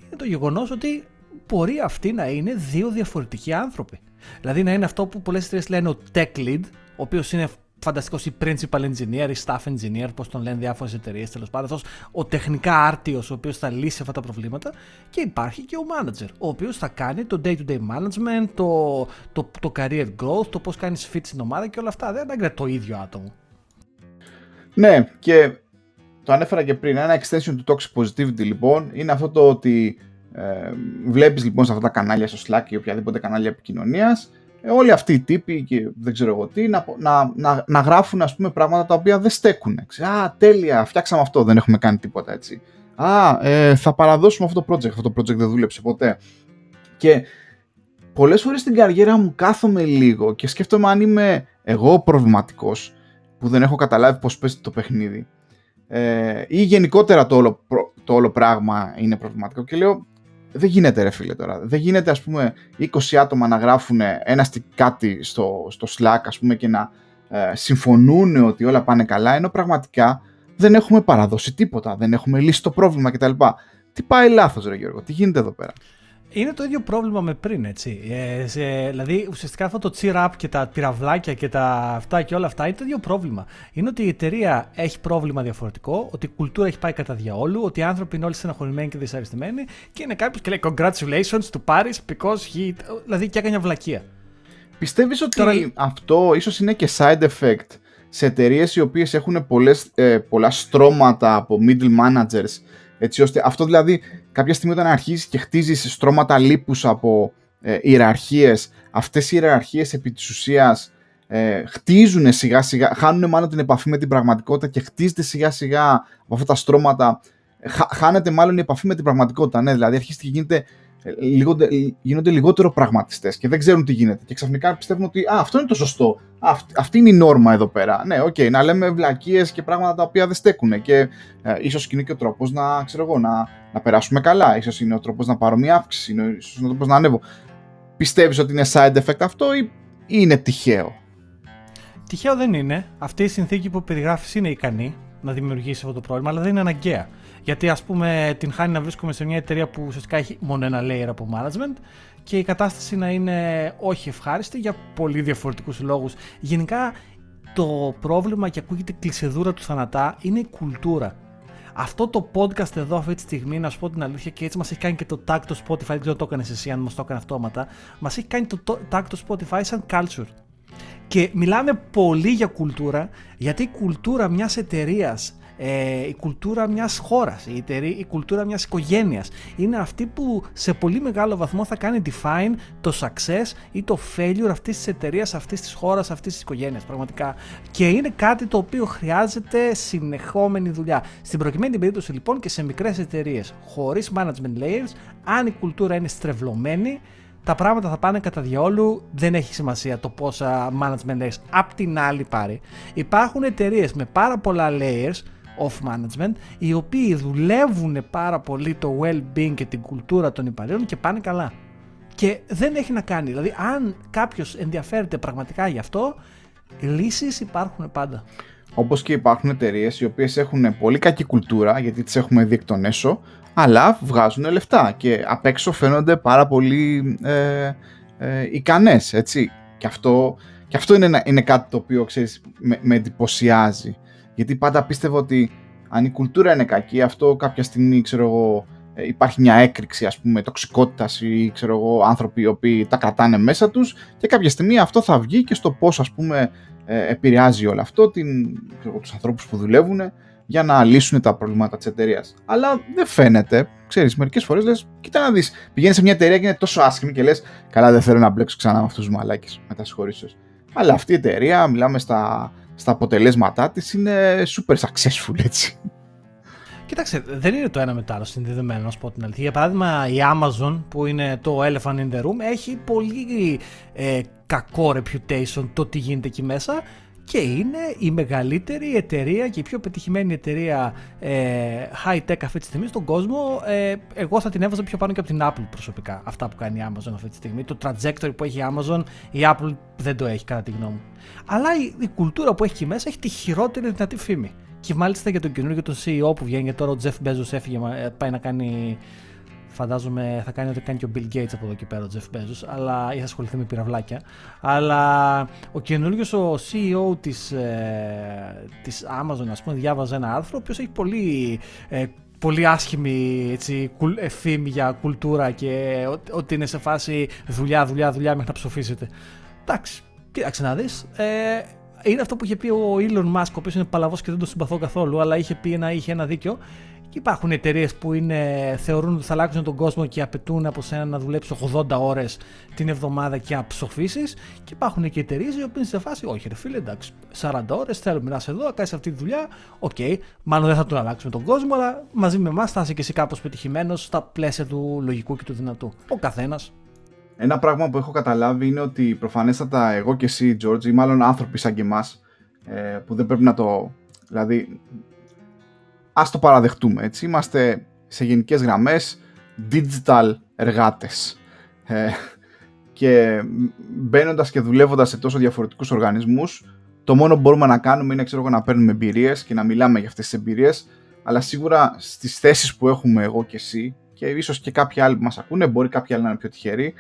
είναι το γεγονός ότι μπορεί αυτοί να είναι δύο διαφορετικοί άνθρωποι. Δηλαδή να είναι αυτό που πολλές εταιρείες λένε ο tech lead, ο οποίος είναι φανταστικός ή principal engineer ή staff engineer, πώς τον λένε διάφορες εταιρείες τέλος πάντων. Αυτός ο τεχνικά άρτιος, ο οποίος θα λύσει αυτά τα προβλήματα. Και υπάρχει και ο manager, ο οποίος θα κάνει το day-to-day management, το, το, το career growth, το πώς κάνεις fit στην ομάδα και όλα αυτά. Δεν είναι το ίδιο άτομο. Ναι, και το ανέφερα και πριν. Ένα extension του Toxic Positivity λοιπόν είναι αυτό το ότι ε, βλέπεις λοιπόν σε αυτά τα κανάλια στο Slack ή οποιαδήποτε κανάλια επικοινωνίας ε, όλοι αυτοί οι τύποι και δεν ξέρω εγώ τι να, να, να, να γράφουν ας πούμε πράγματα τα οποία δεν στέκουν. Α, τέλεια, φτιάξαμε αυτό, δεν έχουμε κάνει τίποτα έτσι. Α, ε, θα παραδώσουμε αυτό το project, αυτό το project δεν δούλεψε ποτέ. Και πολλές φορές στην καριέρα μου κάθομαι λίγο και σκέφτομαι αν είμαι εγώ προβληματικός που δεν έχω καταλάβει πώς παίζει το παιχνίδι ε, ή γενικότερα το όλο, το όλο πράγμα είναι προβληματικό και λέω δεν γίνεται ρε φίλε τώρα. Δεν γίνεται ας πούμε 20 άτομα να γράφουν ένα κάτι στο, στο Slack ας πούμε και να ε, συμφωνούν ότι όλα πάνε καλά ενώ πραγματικά δεν έχουμε παραδώσει τίποτα, δεν έχουμε λύσει το πρόβλημα κτλ. Τι πάει λάθος ρε Γιώργο, τι γίνεται εδώ πέρα; Είναι το ίδιο πρόβλημα με πριν, έτσι. Ε, σε, δηλαδή, ουσιαστικά αυτό το cheer up και τα πυραυλάκια και τα αυτά και όλα αυτά είναι το ίδιο πρόβλημα. Είναι ότι η εταιρεία έχει πρόβλημα διαφορετικό, ότι η κουλτούρα έχει πάει κατά διαόλου, ότι οι άνθρωποι είναι όλοι στεναχωρημένοι και δυσαρεστημένοι και είναι κάποιο και λέει Congratulations to Paris because he. Δηλαδή και έκανε βλακεία. Πιστεύεις ότι αυτό ίσως είναι και side effect σε εταιρείες οι οποίες έχουν πολλές, ε, πολλά στρώματα από middle managers έτσι ώστε αυτό δηλαδή κάποια στιγμή όταν αρχίζεις και χτίζεις στρώματα λίπους από ε, ιεραρχίες αυτές οι ιεραρχίες επί της ουσίας ε, χτίζουν σιγά σιγά, χάνουν μάλλον την επαφή με την πραγματικότητα και χτίζεται σιγά σιγά από αυτά τα στρώματα χάνεται μάλλον η επαφή με την πραγματικότητα. Ναι, δηλαδή αρχίζει και γίνεται γίνονται λιγότερο πραγματιστές και δεν ξέρουν τι γίνεται. Και ξαφνικά πιστεύουν ότι Α, αυτό είναι το σωστό. αυτή είναι η νόρμα εδώ πέρα. Ναι, OK, okay, να λέμε βλακίες και πράγματα τα οποία δεν στέκουν. Και ε, ίσως είναι και ο τρόπος να, ξέρω εγώ, να, να περάσουμε καλά. σω είναι ο τρόπος να πάρω μια αύξηση. ίσως είναι ο τρόπος να ανέβω. Πιστεύεις ότι είναι side effect αυτό ή είναι τυχαίο; Τυχαίο δεν είναι. Αυτή η συνθήκη που περιγράφεις είναι ικανή να δημιουργήσει αυτό το πρόβλημα, αλλά δεν είναι αναγκαία. Γιατί ας πούμε την χάνει να βρίσκομαι σε μια εταιρεία που ουσιαστικά έχει μόνο ένα layer από management και η κατάσταση να είναι όχι ευχάριστη για πολύ διαφορετικούς λόγους. Γενικά το πρόβλημα και ακούγεται κλεισεδούρα του θανατά είναι η κουλτούρα. Αυτό το podcast εδώ αυτή τη στιγμή, να σου πω την αλήθεια, και έτσι μας έχει κάνει και το tag το Spotify. Δεν ξέρω το έκανες εσύ, αν μας το έκανες αυτόματα. Μας έχει κάνει το tag το Spotify σαν culture. Και μιλάμε πολύ για κουλτούρα, γιατί η κουλτούρα μιας εταιρείας ε, η κουλτούρα μιας χώρας, η, η κουλτούρα μιας οικογένειας. Είναι αυτή που σε πολύ μεγάλο βαθμό θα κάνει define το success ή το failure αυτής της εταιρείας, αυτής της χώρας, αυτής της οικογένειας πραγματικά. Και είναι κάτι το οποίο χρειάζεται συνεχόμενη δουλειά. Στην προκειμένη περίπτωση λοιπόν και σε μικρές εταιρείες χωρίς management layers, αν η κουλτούρα είναι στρεβλωμένη, τα πράγματα θα πάνε κατά διόλου, δεν έχει σημασία το πόσα management layers. Απ' την άλλη πάρει, υπάρχουν εταιρείες με πάρα πολλά layers of management, οι οποίοι δουλεύουν πάρα πολύ το well-being και την κουλτούρα των υπαλλήλων και πάνε καλά. Και δεν έχει να κάνει. Δηλαδή, αν κάποιος ενδιαφέρεται πραγματικά γι' αυτό, λύσεις υπάρχουν πάντα. Όπως και υπάρχουν εταιρείες οι οποίες έχουν πολύ κακή κουλτούρα, γιατί τις έχουμε δει εκ των έσω, αλλά βγάζουν λεφτά και απ' έξω φαίνονται πάρα πολύ ε, ε, ικανές, έτσι. Και αυτό, και αυτό είναι, είναι κάτι το οποίο, ξέρεις, με, με εντυπωσιάζει. Γιατί πάντα πίστευα ότι αν η κουλτούρα είναι κακή, αυτό κάποια στιγμή, ξέρω εγώ, ε, υπάρχει μια έκρηξη ας πούμε τοξικότητας ή ξέρω εγώ άνθρωποι οι οποίοι τα κρατάνε μέσα τους και κάποια στιγμή αυτό θα βγει και στο πώς ας πούμε ε, επηρεάζει όλο αυτό την, ξέρω, τους ανθρώπους που δουλεύουν για να λύσουν τα προβλήματα της εταιρείας. Αλλά δεν φαίνεται, ξέρεις, μερικές φορές λες, κοίτα να δεις, πηγαίνεις σε μια εταιρεία και είναι τόσο άσχημη και λες, καλά δεν θέλω να μπλέξω ξανά με αυτούς τους μαλάκες, τα Αλλά αυτή η εταιρεία, μιλάμε στα στα αποτελέσματά της είναι super successful έτσι. Κοίταξε, δεν είναι το ένα με το άλλο συνδεδεμένο, να σου πω την αλήθεια. Για παράδειγμα, η Amazon, που είναι το elephant in the room, έχει πολύ ε, κακό reputation το τι γίνεται εκεί μέσα και είναι η μεγαλύτερη εταιρεία και η πιο πετυχημένη εταιρεία ε, high tech αυτή τη στιγμή στον κόσμο. Ε, εγώ θα την έβαζα πιο πάνω και από την Apple προσωπικά. Αυτά που κάνει η Amazon αυτή τη στιγμή. Το trajectory που έχει η Amazon, η Apple δεν το έχει κατά τη γνώμη μου. Αλλά η, η κουλτούρα που έχει εκεί μέσα έχει τη χειρότερη δυνατή φήμη. Και μάλιστα για τον καινούργιο τον CEO που βγαίνει, τώρα ο Jeff Bezos έφυγε, ε, πάει να κάνει Φαντάζομαι θα κάνει ό,τι κάνει και ο Bill Gates από εδώ και πέρα, ο Jeff Bezos, αλλά ή θα ασχοληθεί με πυραυλάκια. Αλλά ο καινούριος ο CEO της, ε, της Amazon, ας πούμε, διάβαζε ένα άρθρο, ο οποίος έχει πολύ ε, πολύ άσχημη έτσι, φήμη για κουλτούρα και ότι είναι σε φάση δουλειά, δουλειά, δουλειά μέχρι να ψοφήσετε. Εντάξει, κοίταξε να δεις. Ε, είναι αυτό που είχε πει ο Elon Musk, ο οποίος είναι παλαβός και δεν τον συμπαθώ καθόλου, αλλά είχε πει ένα, είχε ένα δίκιο. Και υπάρχουν εταιρείες που είναι, θεωρούν ότι θα αλλάξουν τον κόσμο και απαιτούν από σένα να δουλέψεις 80 ώρες την εβδομάδα και να ψοφήσεις. Και υπάρχουν και εταιρείες οι οποίες είναι σε φάση, Όχι, ρε φίλε, εντάξει, 40 ώρες θέλουμε να είσαι εδώ, να κάνεις αυτή τη δουλειά. OK, okay, μάλλον δεν θα τον αλλάξουμε τον κόσμο, αλλά μαζί με εμάς θα είσαι και εσύ κάπως πετυχημένος στα πλαίσια του λογικού και του δυνατού. Ο καθένας. Ένα πράγμα που έχω καταλάβει είναι ότι προφανέστατα εγώ και εσύ, George, ή μάλλον άνθρωποι σαν και εμάς, ε, που δεν πρέπει να το. Δηλαδή, ας το παραδεχτούμε, έτσι. Είμαστε σε γενικές γραμμές digital εργάτες. Ε, και μπαίνοντας και δουλεύοντας σε τόσο διαφορετικούς οργανισμούς, το μόνο που μπορούμε να κάνουμε είναι ξέρω, να παίρνουμε εμπειρίες και να μιλάμε για αυτές τις εμπειρίες, αλλά σίγουρα στις θέσεις που έχουμε εγώ και εσύ, και ίσως και κάποιοι άλλοι που μας ακούνε, μπορεί κάποιοι άλλοι να είναι πιο τυχεροί,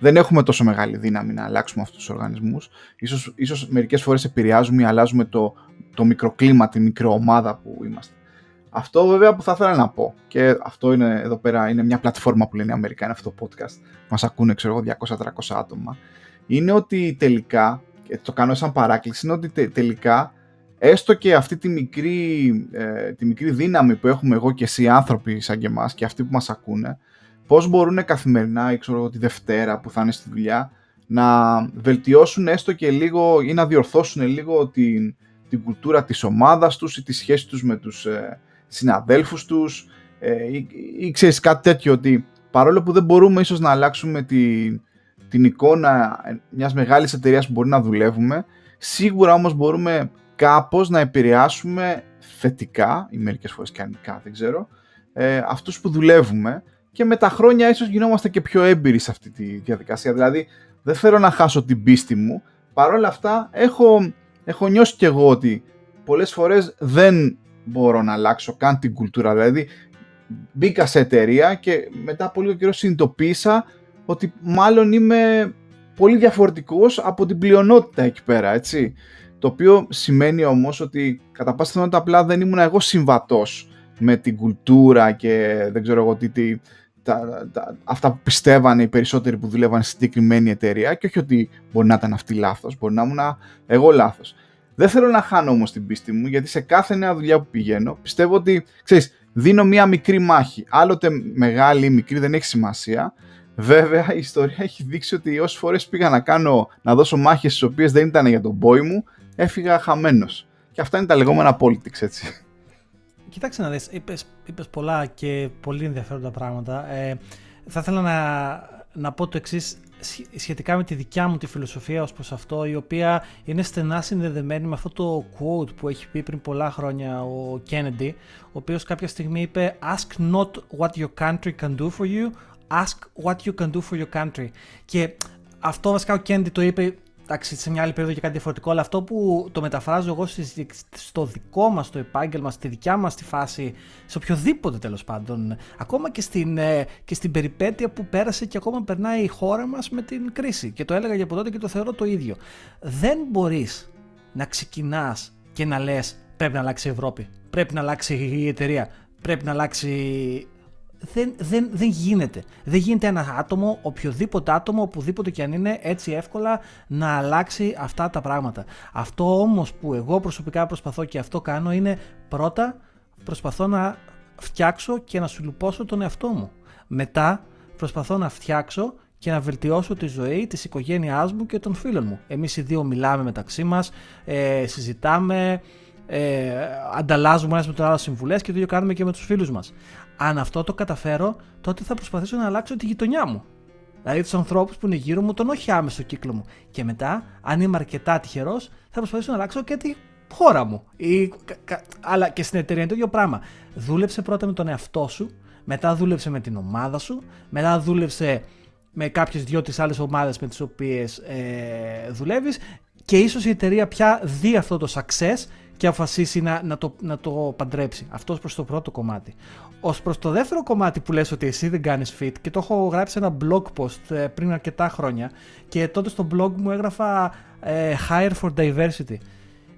δεν έχουμε τόσο μεγάλη δύναμη να αλλάξουμε αυτούς τους οργανισμούς. Ίσως, ίσως μερικές φορές επηρεάζουμε ή αλλάζουμε το, το μικροκλίμα, τη μικροομάδα που είμαστε. Αυτό βέβαια που θα ήθελα να πω και αυτό είναι εδώ πέρα είναι μια πλατφόρμα που λένε οι Αμερικάνοι αυτό το podcast μας ακούνε ξέρω εγώ 200-300 άτομα είναι ότι τελικά και το κάνω σαν παράκληση είναι ότι τελικά έστω και αυτή τη μικρή, ε, τη μικρή δύναμη που έχουμε εγώ και εσύ άνθρωποι σαν και εμάς και αυτοί που μας ακούνε, πώς μπορούν καθημερινά ή ξέρω τη Δευτέρα που θα είναι στη δουλειά να βελτιώσουν έστω και λίγο ή να διορθώσουν λίγο την, την κουλτούρα της ομάδας τους ή τη σχέση τους με τους ε, συναδέλφους τους ε, ή, ή ξέρεις κάτι τέτοιο ότι παρόλο που δεν μπορούμε ίσως να αλλάξουμε την, την εικόνα μιας μεγάλης εταιρείας που μπορεί να δουλεύουμε σίγουρα όμως μπορούμε κάπως να επηρεάσουμε θετικά ή μερικές φορές και αρνητικά δεν ξέρω ε, αυτούς που δουλεύουμε και με τα χρόνια ίσως γινόμαστε και πιο έμπειροι σε αυτή τη διαδικασία. Δηλαδή δεν θέλω να χάσω την πίστη μου. Παρόλα αυτά έχω, έχω νιώσει κι εγώ ότι πολλές φορές δεν μπορώ να αλλάξω καν την κουλτούρα δηλαδή μπήκα σε εταιρεία και μετά από λίγο καιρό συνειδητοποίησα ότι μάλλον είμαι πολύ διαφορετικός από την πλειονότητα εκεί πέρα, έτσι. Το οποίο σημαίνει όμως ότι κατά πάσα πιθανότητα απλά δεν ήμουν εγώ συμβατός με την κουλτούρα και δεν ξέρω εγώ τι, τι τα, τα, αυτά που πιστεύανε οι περισσότεροι που δουλεύαν στη συγκεκριμένη εταιρεία και όχι ότι μπορεί να ήταν αυτή λάθος, μπορεί να ήμουν εγώ λάθος. Δεν θέλω να χάνω όμως την πίστη μου γιατί σε κάθε νέα δουλειά που πηγαίνω πιστεύω ότι, ξέρεις, δίνω μία μικρή μάχη. Άλλοτε μεγάλη ή μικρή δεν έχει σημασία. Βέβαια η ιστορία έχει δείξει ότι όσες φορές πήγα να κάνω, να δώσω μάχες τι οποίες δεν ήταν για τον boy μου, έφυγα χαμένος. Και αυτά είναι τα λεγόμενα politics, έτσι. Κοιτάξτε να δεις, είπες, είπες πολλά και πολύ ενδιαφέροντα πράγματα. Ε, θα ήθελα να, να πω το εξής σχετικά με τη δικιά μου τη φιλοσοφία ως προς αυτό, η οποία είναι στενά συνδεδεμένη με αυτό το quote που έχει πει πριν πολλά χρόνια ο Kennedy, ο οποίος κάποια στιγμή είπε «Ask not what your country can do for you, ask what you can do for your country». Και αυτό βασικά ο Kennedy το είπε εντάξει, σε μια άλλη περίοδο και κάτι διαφορετικό, αλλά αυτό που το μεταφράζω εγώ στο δικό μας το επάγγελμα, στη δικιά μας τη φάση, σε οποιοδήποτε τέλος πάντων, ακόμα και στην, ε, και στην περιπέτεια που πέρασε και ακόμα περνάει η χώρα μας με την κρίση. Και το έλεγα για από τότε και το θεωρώ το ίδιο. Δεν μπορείς να ξεκινάς και να λες πρέπει να αλλάξει η Ευρώπη, πρέπει να αλλάξει η εταιρεία, πρέπει να αλλάξει δεν, δεν, δεν γίνεται. Δεν γίνεται ένα άτομο, οποιοδήποτε άτομο, οπουδήποτε και αν είναι, έτσι εύκολα να αλλάξει αυτά τα πράγματα. Αυτό όμως που εγώ προσωπικά προσπαθώ και αυτό κάνω είναι πρώτα προσπαθώ να φτιάξω και να σου λουπώσω τον εαυτό μου. Μετά προσπαθώ να φτιάξω και να βελτιώσω τη ζωή της οικογένειάς μου και των φίλων μου. Εμείς οι δύο μιλάμε μεταξύ μας, ε, συζητάμε, ε, ανταλλάζουμε ένας με τον άλλο συμβουλές και το ίδιο κάνουμε και με τους φίλους μας αν αυτό το καταφέρω, τότε θα προσπαθήσω να αλλάξω τη γειτονιά μου. Δηλαδή τους ανθρώπους που είναι γύρω μου, τον όχι άμεσο κύκλο μου. Και μετά, αν είμαι αρκετά τυχερός, θα προσπαθήσω να αλλάξω και τη χώρα μου. Ή, αλλά και στην εταιρεία είναι το ίδιο πράγμα. Δούλεψε πρώτα με τον εαυτό σου, μετά δούλεψε με την ομάδα σου, μετά δούλεψε με κάποιες δυο-τρει άλλες ομάδες με τις οποίες ε, δουλεύεις και ίσως η εταιρεία πια δει αυτό το success και αποφασίσει να, να, το, να το παντρέψει. Αυτός προς το πρώτο κομμάτι. Ω προς το δεύτερο κομμάτι που λες ότι εσύ δεν κάνεις fit και το έχω γράψει ένα blog post ε, πριν αρκετά χρόνια και τότε στο blog μου έγραφα ε, Hire for Diversity.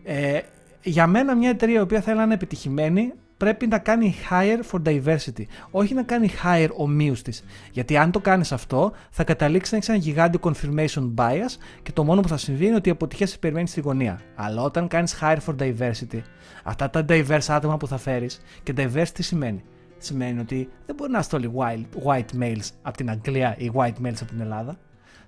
Ε, για μένα μια εταιρεία η οποία θέλει να είναι επιτυχημένη πρέπει να κάνει hire for diversity. Όχι να κάνει hire ομοίου της. Γιατί αν το κάνεις αυτό, θα καταλήξεις να έχεις ένα γιγάντιο confirmation bias και το μόνο που θα συμβεί είναι ότι η αποτυχία σε περιμένεις στη γωνία. Αλλά όταν κάνεις hire for diversity, αυτά τα diverse άτομα που θα φέρεις, και diverse τι σημαίνει; Σημαίνει ότι δεν μπορεί να είστε όλοι white, white males από την Αγγλία ή white males από την Ελλάδα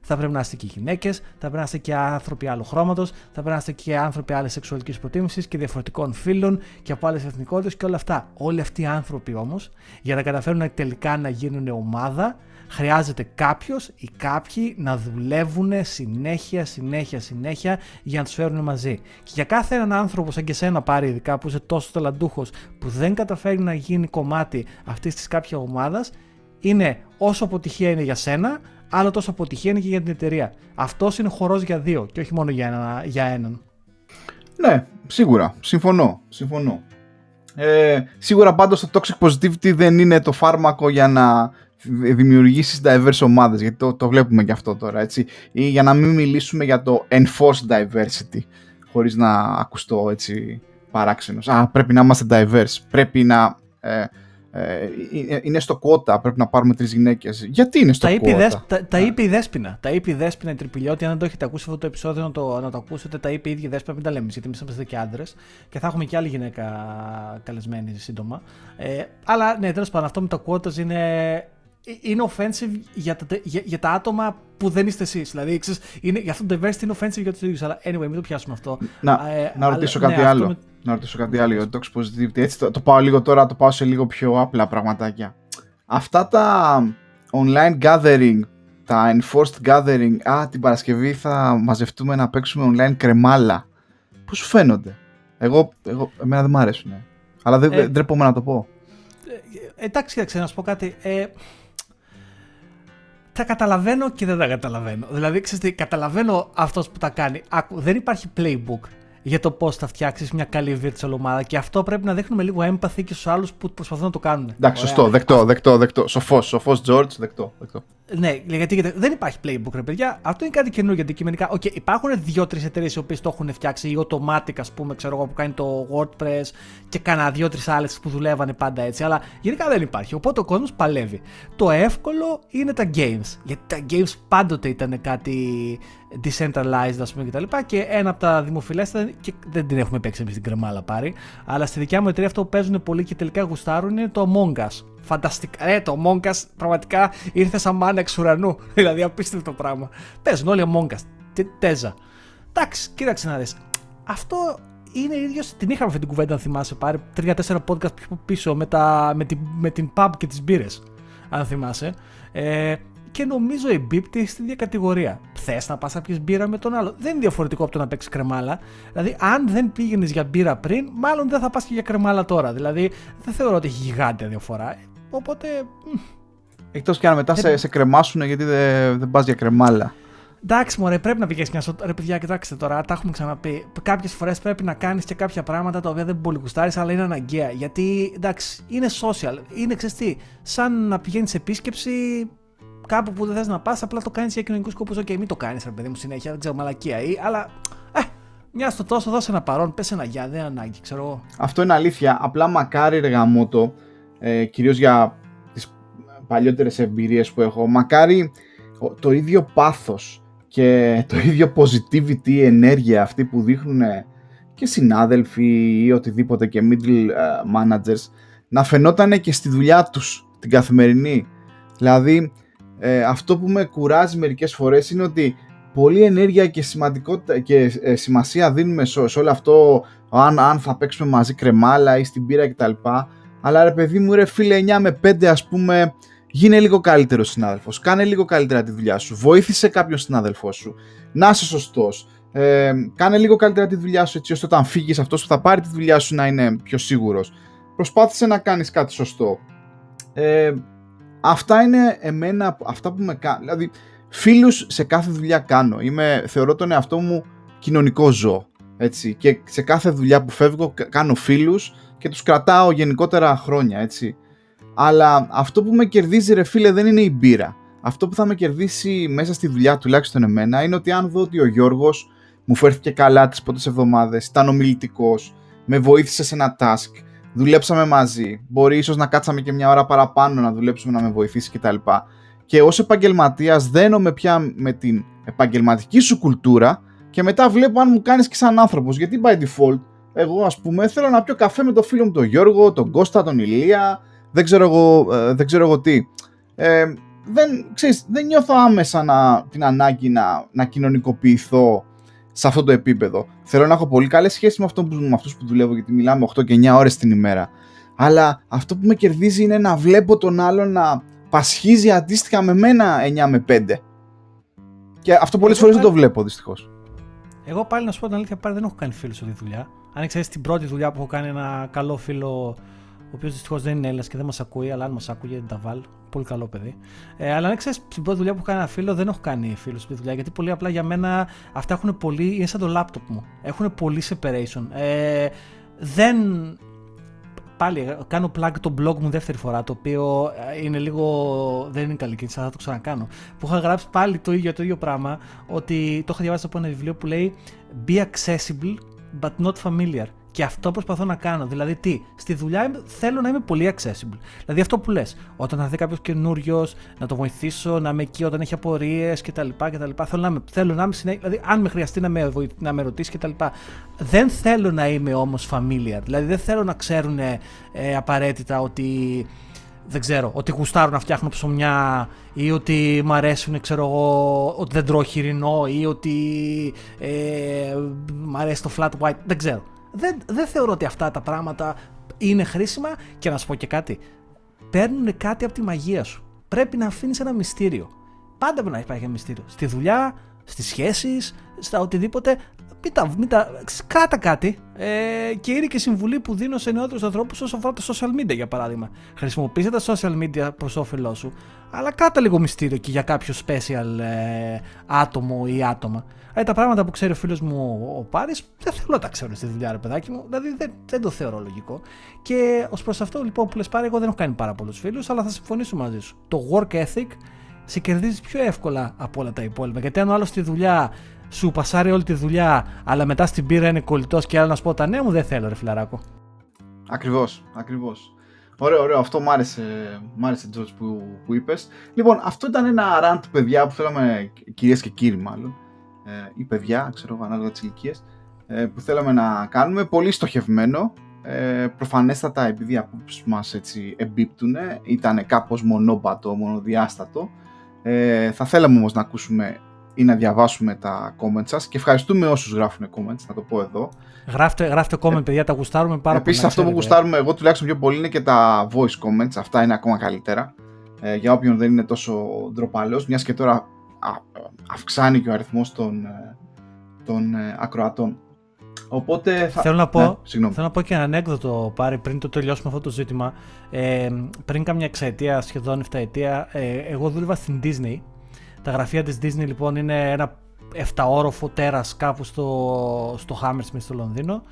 θα πρέπει να είστε και γυναίκες, θα πρέπει να είστε και άνθρωποι άλλου χρώματος, θα πρέπει να είστε και άνθρωποι άλλης σεξουαλικής προτίμησης και διαφορετικών φίλων και από άλλες εθνικότητες και όλα αυτά. Όλοι αυτοί οι άνθρωποι όμως, για να καταφέρουν τελικά να γίνουν ομάδα, χρειάζεται κάποιος ή κάποιοι να δουλεύουν συνέχεια, συνέχεια, συνέχεια για να τους φέρουν μαζί. Και για κάθε έναν άνθρωπο, σαν και σένα πάρει, ειδικά που είσαι τόσο ταλαντούχος, που δεν καταφέρει να γίνει κομμάτι αυτής της κάποια ομάδας, είναι όσο αποτυχία είναι για σένα, άλλο τόσο αποτυχία είναι και για την εταιρεία. Αυτός είναι χορός για δύο και όχι μόνο για, ένα, για έναν. Ναι, σίγουρα. Συμφωνώ. Συμφωνώ. Ε, σίγουρα πάντως το toxic positivity δεν είναι το φάρμακο για να δημιουργήσεις diverse ομάδες, γιατί το, το βλέπουμε και αυτό τώρα, έτσι. Ή για να μην μιλήσουμε για το enforced diversity, χωρίς να ακουστώ έτσι παράξενος. Α, πρέπει να είμαστε diverse, πρέπει να ε, ε, είναι στο κότα, πρέπει να πάρουμε τρεις γυναίκες. Γιατί είναι στο τα κότα; Δεσ, τα, τα είπε η Δέσποινα. Τα είπε η Δέσποινα η Τριπηλιώτη. Αν δεν το έχετε ακούσει αυτό το επεισόδιο, να το, να το ακούσετε. Τα είπε η ίδια η Δέσποινα, μην τα λέμε, γιατί εμείς είμαστε και άντρες. Και θα έχουμε και άλλη γυναίκα καλεσμένη σύντομα. Ε, αλλά ναι, τέλος πάντων, αυτό με τα κότα είναι είναι offensive για τα, για, για τα άτομα που δεν είστε εσείς. Δηλαδή, ξέρεις, είναι, για αυτό το diversity είναι offensive για τους ίδιους. Αλλά anyway, μην το πιάσουμε αυτό. Να, ε, να ρωτήσω κάτι ναι, άλλο. Με... Να ρωτήσω κάτι άλλο για το Positivity. Έτσι το, το, πάω λίγο τώρα, το πάω σε λίγο πιο απλά πραγματάκια. Αυτά τα online gathering, τα enforced gathering, α, την Παρασκευή θα μαζευτούμε να παίξουμε online κρεμάλα. Πώς σου φαίνονται; Εγώ, εγώ, εμένα δεν μου αρέσουν. Αλλά δεν, ε, ντρέπομαι να το πω. Ε, εντάξει, κοίταξε να σου πω κάτι. Ε, τα καταλαβαίνω και δεν τα καταλαβαίνω. Δηλαδή, ξέρετε, καταλαβαίνω αυτός που τα κάνει. δεν υπάρχει playbook για το πώς θα φτιάξεις μια καλή virtual ομάδα και αυτό πρέπει να δείχνουμε λίγο empathy και στους άλλους που προσπαθούν να το κάνουν. Εντάξει, σωστό, δεκτό, δεκτό, δεκτό. Σοφός, σοφός George, δεκτό, δεκτό. Ναι, γιατί, γιατί δεν υπάρχει playbook, ρε παιδιά. Αυτό είναι κάτι καινούργιο αντικειμενικά. Okay, υπάρχουν δύο-τρεις εταιρείες οι οποίες το έχουν φτιάξει. Η Automatic, ας πούμε, ξέρω εγώ, που κάνει το WordPress και κάνα δύο-τρεις άλλες που δουλεύανε πάντα έτσι. Αλλά γενικά δεν υπάρχει. Οπότε ο κόσμος παλεύει. Το εύκολο είναι τα games. Γιατί τα games πάντοτε ήταν κάτι decentralized, ας πούμε, κτλ. Και, και ένα από τα δημοφιλέστερα, και δεν την έχουμε παίξει εμείς την κρεμάλα πάρει, αλλά στη δικιά μου εταιρεία αυτό που παίζουν πολύ και τελικά γουστάρουν είναι το Among Us. Φανταστικά. Ε, το Among Us πραγματικά ήρθε σαν μάνα εξ ουρανού. <laughs> δηλαδή απίστευτο πράγμα. Παίζουν όλοι Among Us. Τέζα. Εντάξει, κοίταξε να δεις. Αυτό είναι ίδιο. Την είχαμε αυτή την κουβέντα, αν θυμάσαι. Πάρει 3-4 podcast πιο πίσω με, τα, με, την, με την pub και τις μπύρες. Αν θυμάσαι. Ε, και νομίζω εμπίπτει στην ίδια κατηγορία. Θες να πας να πιεις μπύρα με τον άλλο. Δεν είναι διαφορετικό από το να παίξεις κρεμάλα. Δηλαδή, αν δεν πήγαινες για μπύρα πριν, μάλλον δεν θα πας και για κρεμάλα τώρα. Δηλαδή, δεν θεωρώ ότι έχει γιγάντια διαφορά. Οπότε. Εκτός κι αν μετά σε, σε κρεμάσουν γιατί δεν, δεν πας για κρεμάλα. Εντάξει, μωρέ, πρέπει να πηγαίνεις μια σωτ. Ρε, παιδιά, κοιτάξτε τώρα, τα έχουμε ξαναπεί. Κάποιες φορές πρέπει να κάνεις και κάποια πράγματα τα οποία δεν πολύ γουστάρεις, αλλά είναι αναγκαία. Γιατί εντάξει, είναι social. Είναι, ξέρεις τι. Σαν να πηγαίνεις σε επίσκεψη κάπου που δεν θες να πας, απλά το κάνεις για κοινωνικούς σκοπούς. Οκ, μην το κάνεις, ρε παιδί μου, συνέχεια, δεν ξέρω, μαλακία ή, αλλά. Ε, μια στο τόσο, δώσε ένα παρόν, πες ένα γεια, δεν ανάγκη, ξέρω εγώ. Αυτό είναι αλήθεια. Απλά μακάρι ρε γαμώτο, ε, κυρίως για τις παλιότερες εμπειρίες που έχω, μακάρι το ίδιο πάθος και το ίδιο positivity ενέργεια αυτή που δείχνουν και συνάδελφοι ή οτιδήποτε και middle ε, managers να φαινόταν και στη δουλειά τους την καθημερινή. Δηλαδή ε, αυτό που με κουράζει μερικές φορές είναι ότι πολλή ενέργεια και σημαντικότητα και ε, σημασία δίνουμε σε, όλο αυτό αν, αν θα παίξουμε μαζί κρεμάλα ή στην πύρα κτλ. Αλλά ρε παιδί μου ρε φίλε 9 με 5 ας πούμε γίνε λίγο καλύτερος συνάδελφος, κάνε λίγο καλύτερα τη δουλειά σου, βοήθησε κάποιον συνάδελφό σου, να είσαι σωστός, ε, κάνε λίγο καλύτερα τη δουλειά σου έτσι ώστε όταν φύγεις αυτός που θα πάρει τη δουλειά σου να είναι πιο σίγουρος. Προσπάθησε να κάνεις κάτι σωστό. Ε, Αυτά είναι εμένα, αυτά που με κάνουν. Δηλαδή, φίλους σε κάθε δουλειά κάνω. Είμαι, θεωρώ τον εαυτό μου κοινωνικό ζώο. Έτσι. Και σε κάθε δουλειά που φεύγω κάνω φίλους και τους κρατάω γενικότερα χρόνια. Έτσι. Αλλά αυτό που με κερδίζει ρε φίλε δεν είναι η μπύρα. Αυτό που θα με κερδίσει μέσα στη δουλειά τουλάχιστον εμένα είναι ότι αν δω ότι ο Γιώργος μου φέρθηκε καλά τις πρώτες εβδομάδες, ήταν ομιλητικός, με βοήθησε σε ένα task, δουλέψαμε μαζί. Μπορεί ίσως να κάτσαμε και μια ώρα παραπάνω να δουλέψουμε να με βοηθήσει κτλ. Και ως επαγγελματίας δένομαι πια με την επαγγελματική σου κουλτούρα και μετά βλέπω αν μου κάνεις και σαν άνθρωπος. Γιατί by default, εγώ ας πούμε θέλω να πιω καφέ με τον φίλο μου τον Γιώργο, τον Κώστα, τον Ηλία, δεν ξέρω εγώ, ε, δεν ξέρω εγώ τι. Ε, δεν, ξέρεις, δεν νιώθω άμεσα να, την ανάγκη να, να κοινωνικοποιηθώ σε αυτό το επίπεδο. Θέλω να έχω πολύ καλές σχέσεις με, αυτό που, με αυτούς που δουλεύω, γιατί μιλάμε 8 και 9 ώρες την ημέρα. Αλλά αυτό που με κερδίζει είναι να βλέπω τον άλλον να πασχίζει αντίστοιχα με μένα 9 με 5. Και αυτό πολλές φορές δεν το βλέπω δυστυχώς. Εγώ πάλι να σου πω την αλήθεια, πάλι δεν έχω κάνει φίλους σε αυτή τη δουλειά. Αν ξέρει την πρώτη δουλειά που έχω κάνει ένα καλό φίλο ο οποίος δυστυχώς δεν είναι Έλληνας και δεν μας ακούει, αλλά αν μας ακούει, δεν τα βάλω. Πολύ καλό παιδί. Ε, αλλά αν ξέρει, στην πρώτη δουλειά που έχω κάνει ένα φίλο, δεν έχω κάνει φίλο στην δουλειά. Γιατί πολύ απλά για μένα αυτά έχουν πολύ. είναι σαν το laptop μου. Έχουν πολύ separation. Ε, δεν. Πάλι κάνω plug το blog μου δεύτερη φορά, το οποίο ε, είναι λίγο. δεν είναι καλή κίνηση, θα το ξανακάνω. Που είχα γράψει πάλι το ίδιο, το ίδιο πράγμα, ότι το είχα διαβάσει από ένα βιβλίο που λέει Be accessible but not familiar Και αυτό προσπαθώ να κάνω. Δηλαδή, τι, στη δουλειά θέλω να είμαι πολύ accessible. Δηλαδή, αυτό που λες, όταν θα δει κάποιος καινούριος, να το βοηθήσω, να είμαι εκεί όταν έχει απορίες κτλ. κτλ. Θέλω, να είμαι, θέλω να είμαι συνέχεια. Δηλαδή, αν με χρειαστεί να με, να με ρωτήσει κτλ. Δεν θέλω να είμαι όμως familiar. Δηλαδή, δεν θέλω να ξέρουν ε, απαραίτητα ότι δεν ξέρω, ότι γουστάρουν να φτιάχνουν ψωμιά ή ότι μ' αρέσουν, ξέρω εγώ, ότι δεν τρώω χοιρινό ή ότι ε, μ' αρέσει το flat white, δεν ξέρω. Δεν, δεν θεωρώ ότι αυτά τα πράγματα είναι χρήσιμα και να σου πω και κάτι. Παίρνουν κάτι από τη μαγεία σου. Πρέπει να αφήνεις ένα μυστήριο. Πάντα πρέπει να υπάρχει ένα μυστήριο. Στη δουλειά, στις σχέσεις, στα οτιδήποτε μην τα, κράτα κάτι ε, και είναι και συμβουλή που δίνω σε νεότερους ανθρώπους όσον αφορά τα social media για παράδειγμα. Χρησιμοποιήστε τα social media προς όφελός σου, αλλά κράτα λίγο μυστήριο και για κάποιο special ε, άτομο ή άτομα. Ε, τα πράγματα που ξέρει ο φίλος μου ο Πάρης δεν θέλω να τα ξέρω στη δουλειά, ρε παιδάκι μου. Δηλαδή δεν, δεν το θεωρώ λογικό. Και ως προς αυτό λοιπόν που λες Πάρη, εγώ δεν έχω κάνει πάρα πολλούς φίλους, αλλά θα συμφωνήσω μαζί σου. Το work ethic σε κερδίζει πιο εύκολα από όλα τα υπόλοιπα. Γιατί αν ο άλλος στη δουλειά σου πασάρει όλη τη δουλειά, αλλά μετά στην πύρα είναι κολλητός και άλλο να σου πω τα νέα μου, δεν θέλω, ρε φιλαράκο. Ακριβώς, ακριβώς. Ωραίο, ωραίο. Αυτό μου άρεσε, μ άρεσε George, που, που είπες. Λοιπόν, αυτό ήταν ένα rant, παιδιά, που θέλαμε, κυρίες και κύριοι μάλλον, ε, ή παιδιά, ξέρω ανάλογα τις ηλικίες, ε, που θέλαμε να κάνουμε. Πολύ στοχευμένο. Ε, προφανέστατα, επειδή οι απόψεις μας έτσι εμπίπτουν, ήταν κάπως μονόπατο, μονοδιάστατο. Ε, θα θέλαμε όμως να ακούσουμε ή να διαβάσουμε τα comments σας και ευχαριστούμε όσους γράφουν comments, να το πω εδώ. Γράφτε, γράφτε comment, ε, παιδιά, τα γουστάρουμε πάρα πολύ. Επίσης αυτό που γουστάρουμε εγώ τουλάχιστον πιο πολύ είναι και τα voice comments, αυτά είναι ακόμα καλύτερα. Ε, για όποιον δεν είναι τόσο ντροπαλός, μιας και τώρα α, αυξάνει και ο αριθμός των, ε, των ε, ακροατών. Οπότε θα... Θέλω να πω, ναι, θέλω να πω και ένα ανέκδοτο πάρει πριν το τελειώσουμε αυτό το ζήτημα. Ε, πριν κάμια εξαετία, σχεδόν 7 ετία, ε, εγώ δούλευα στην Disney τα γραφεία της Disney λοιπόν είναι ένα 7όροφο τέρας κάπου στο, στο Hammersmith στο Λονδίνο.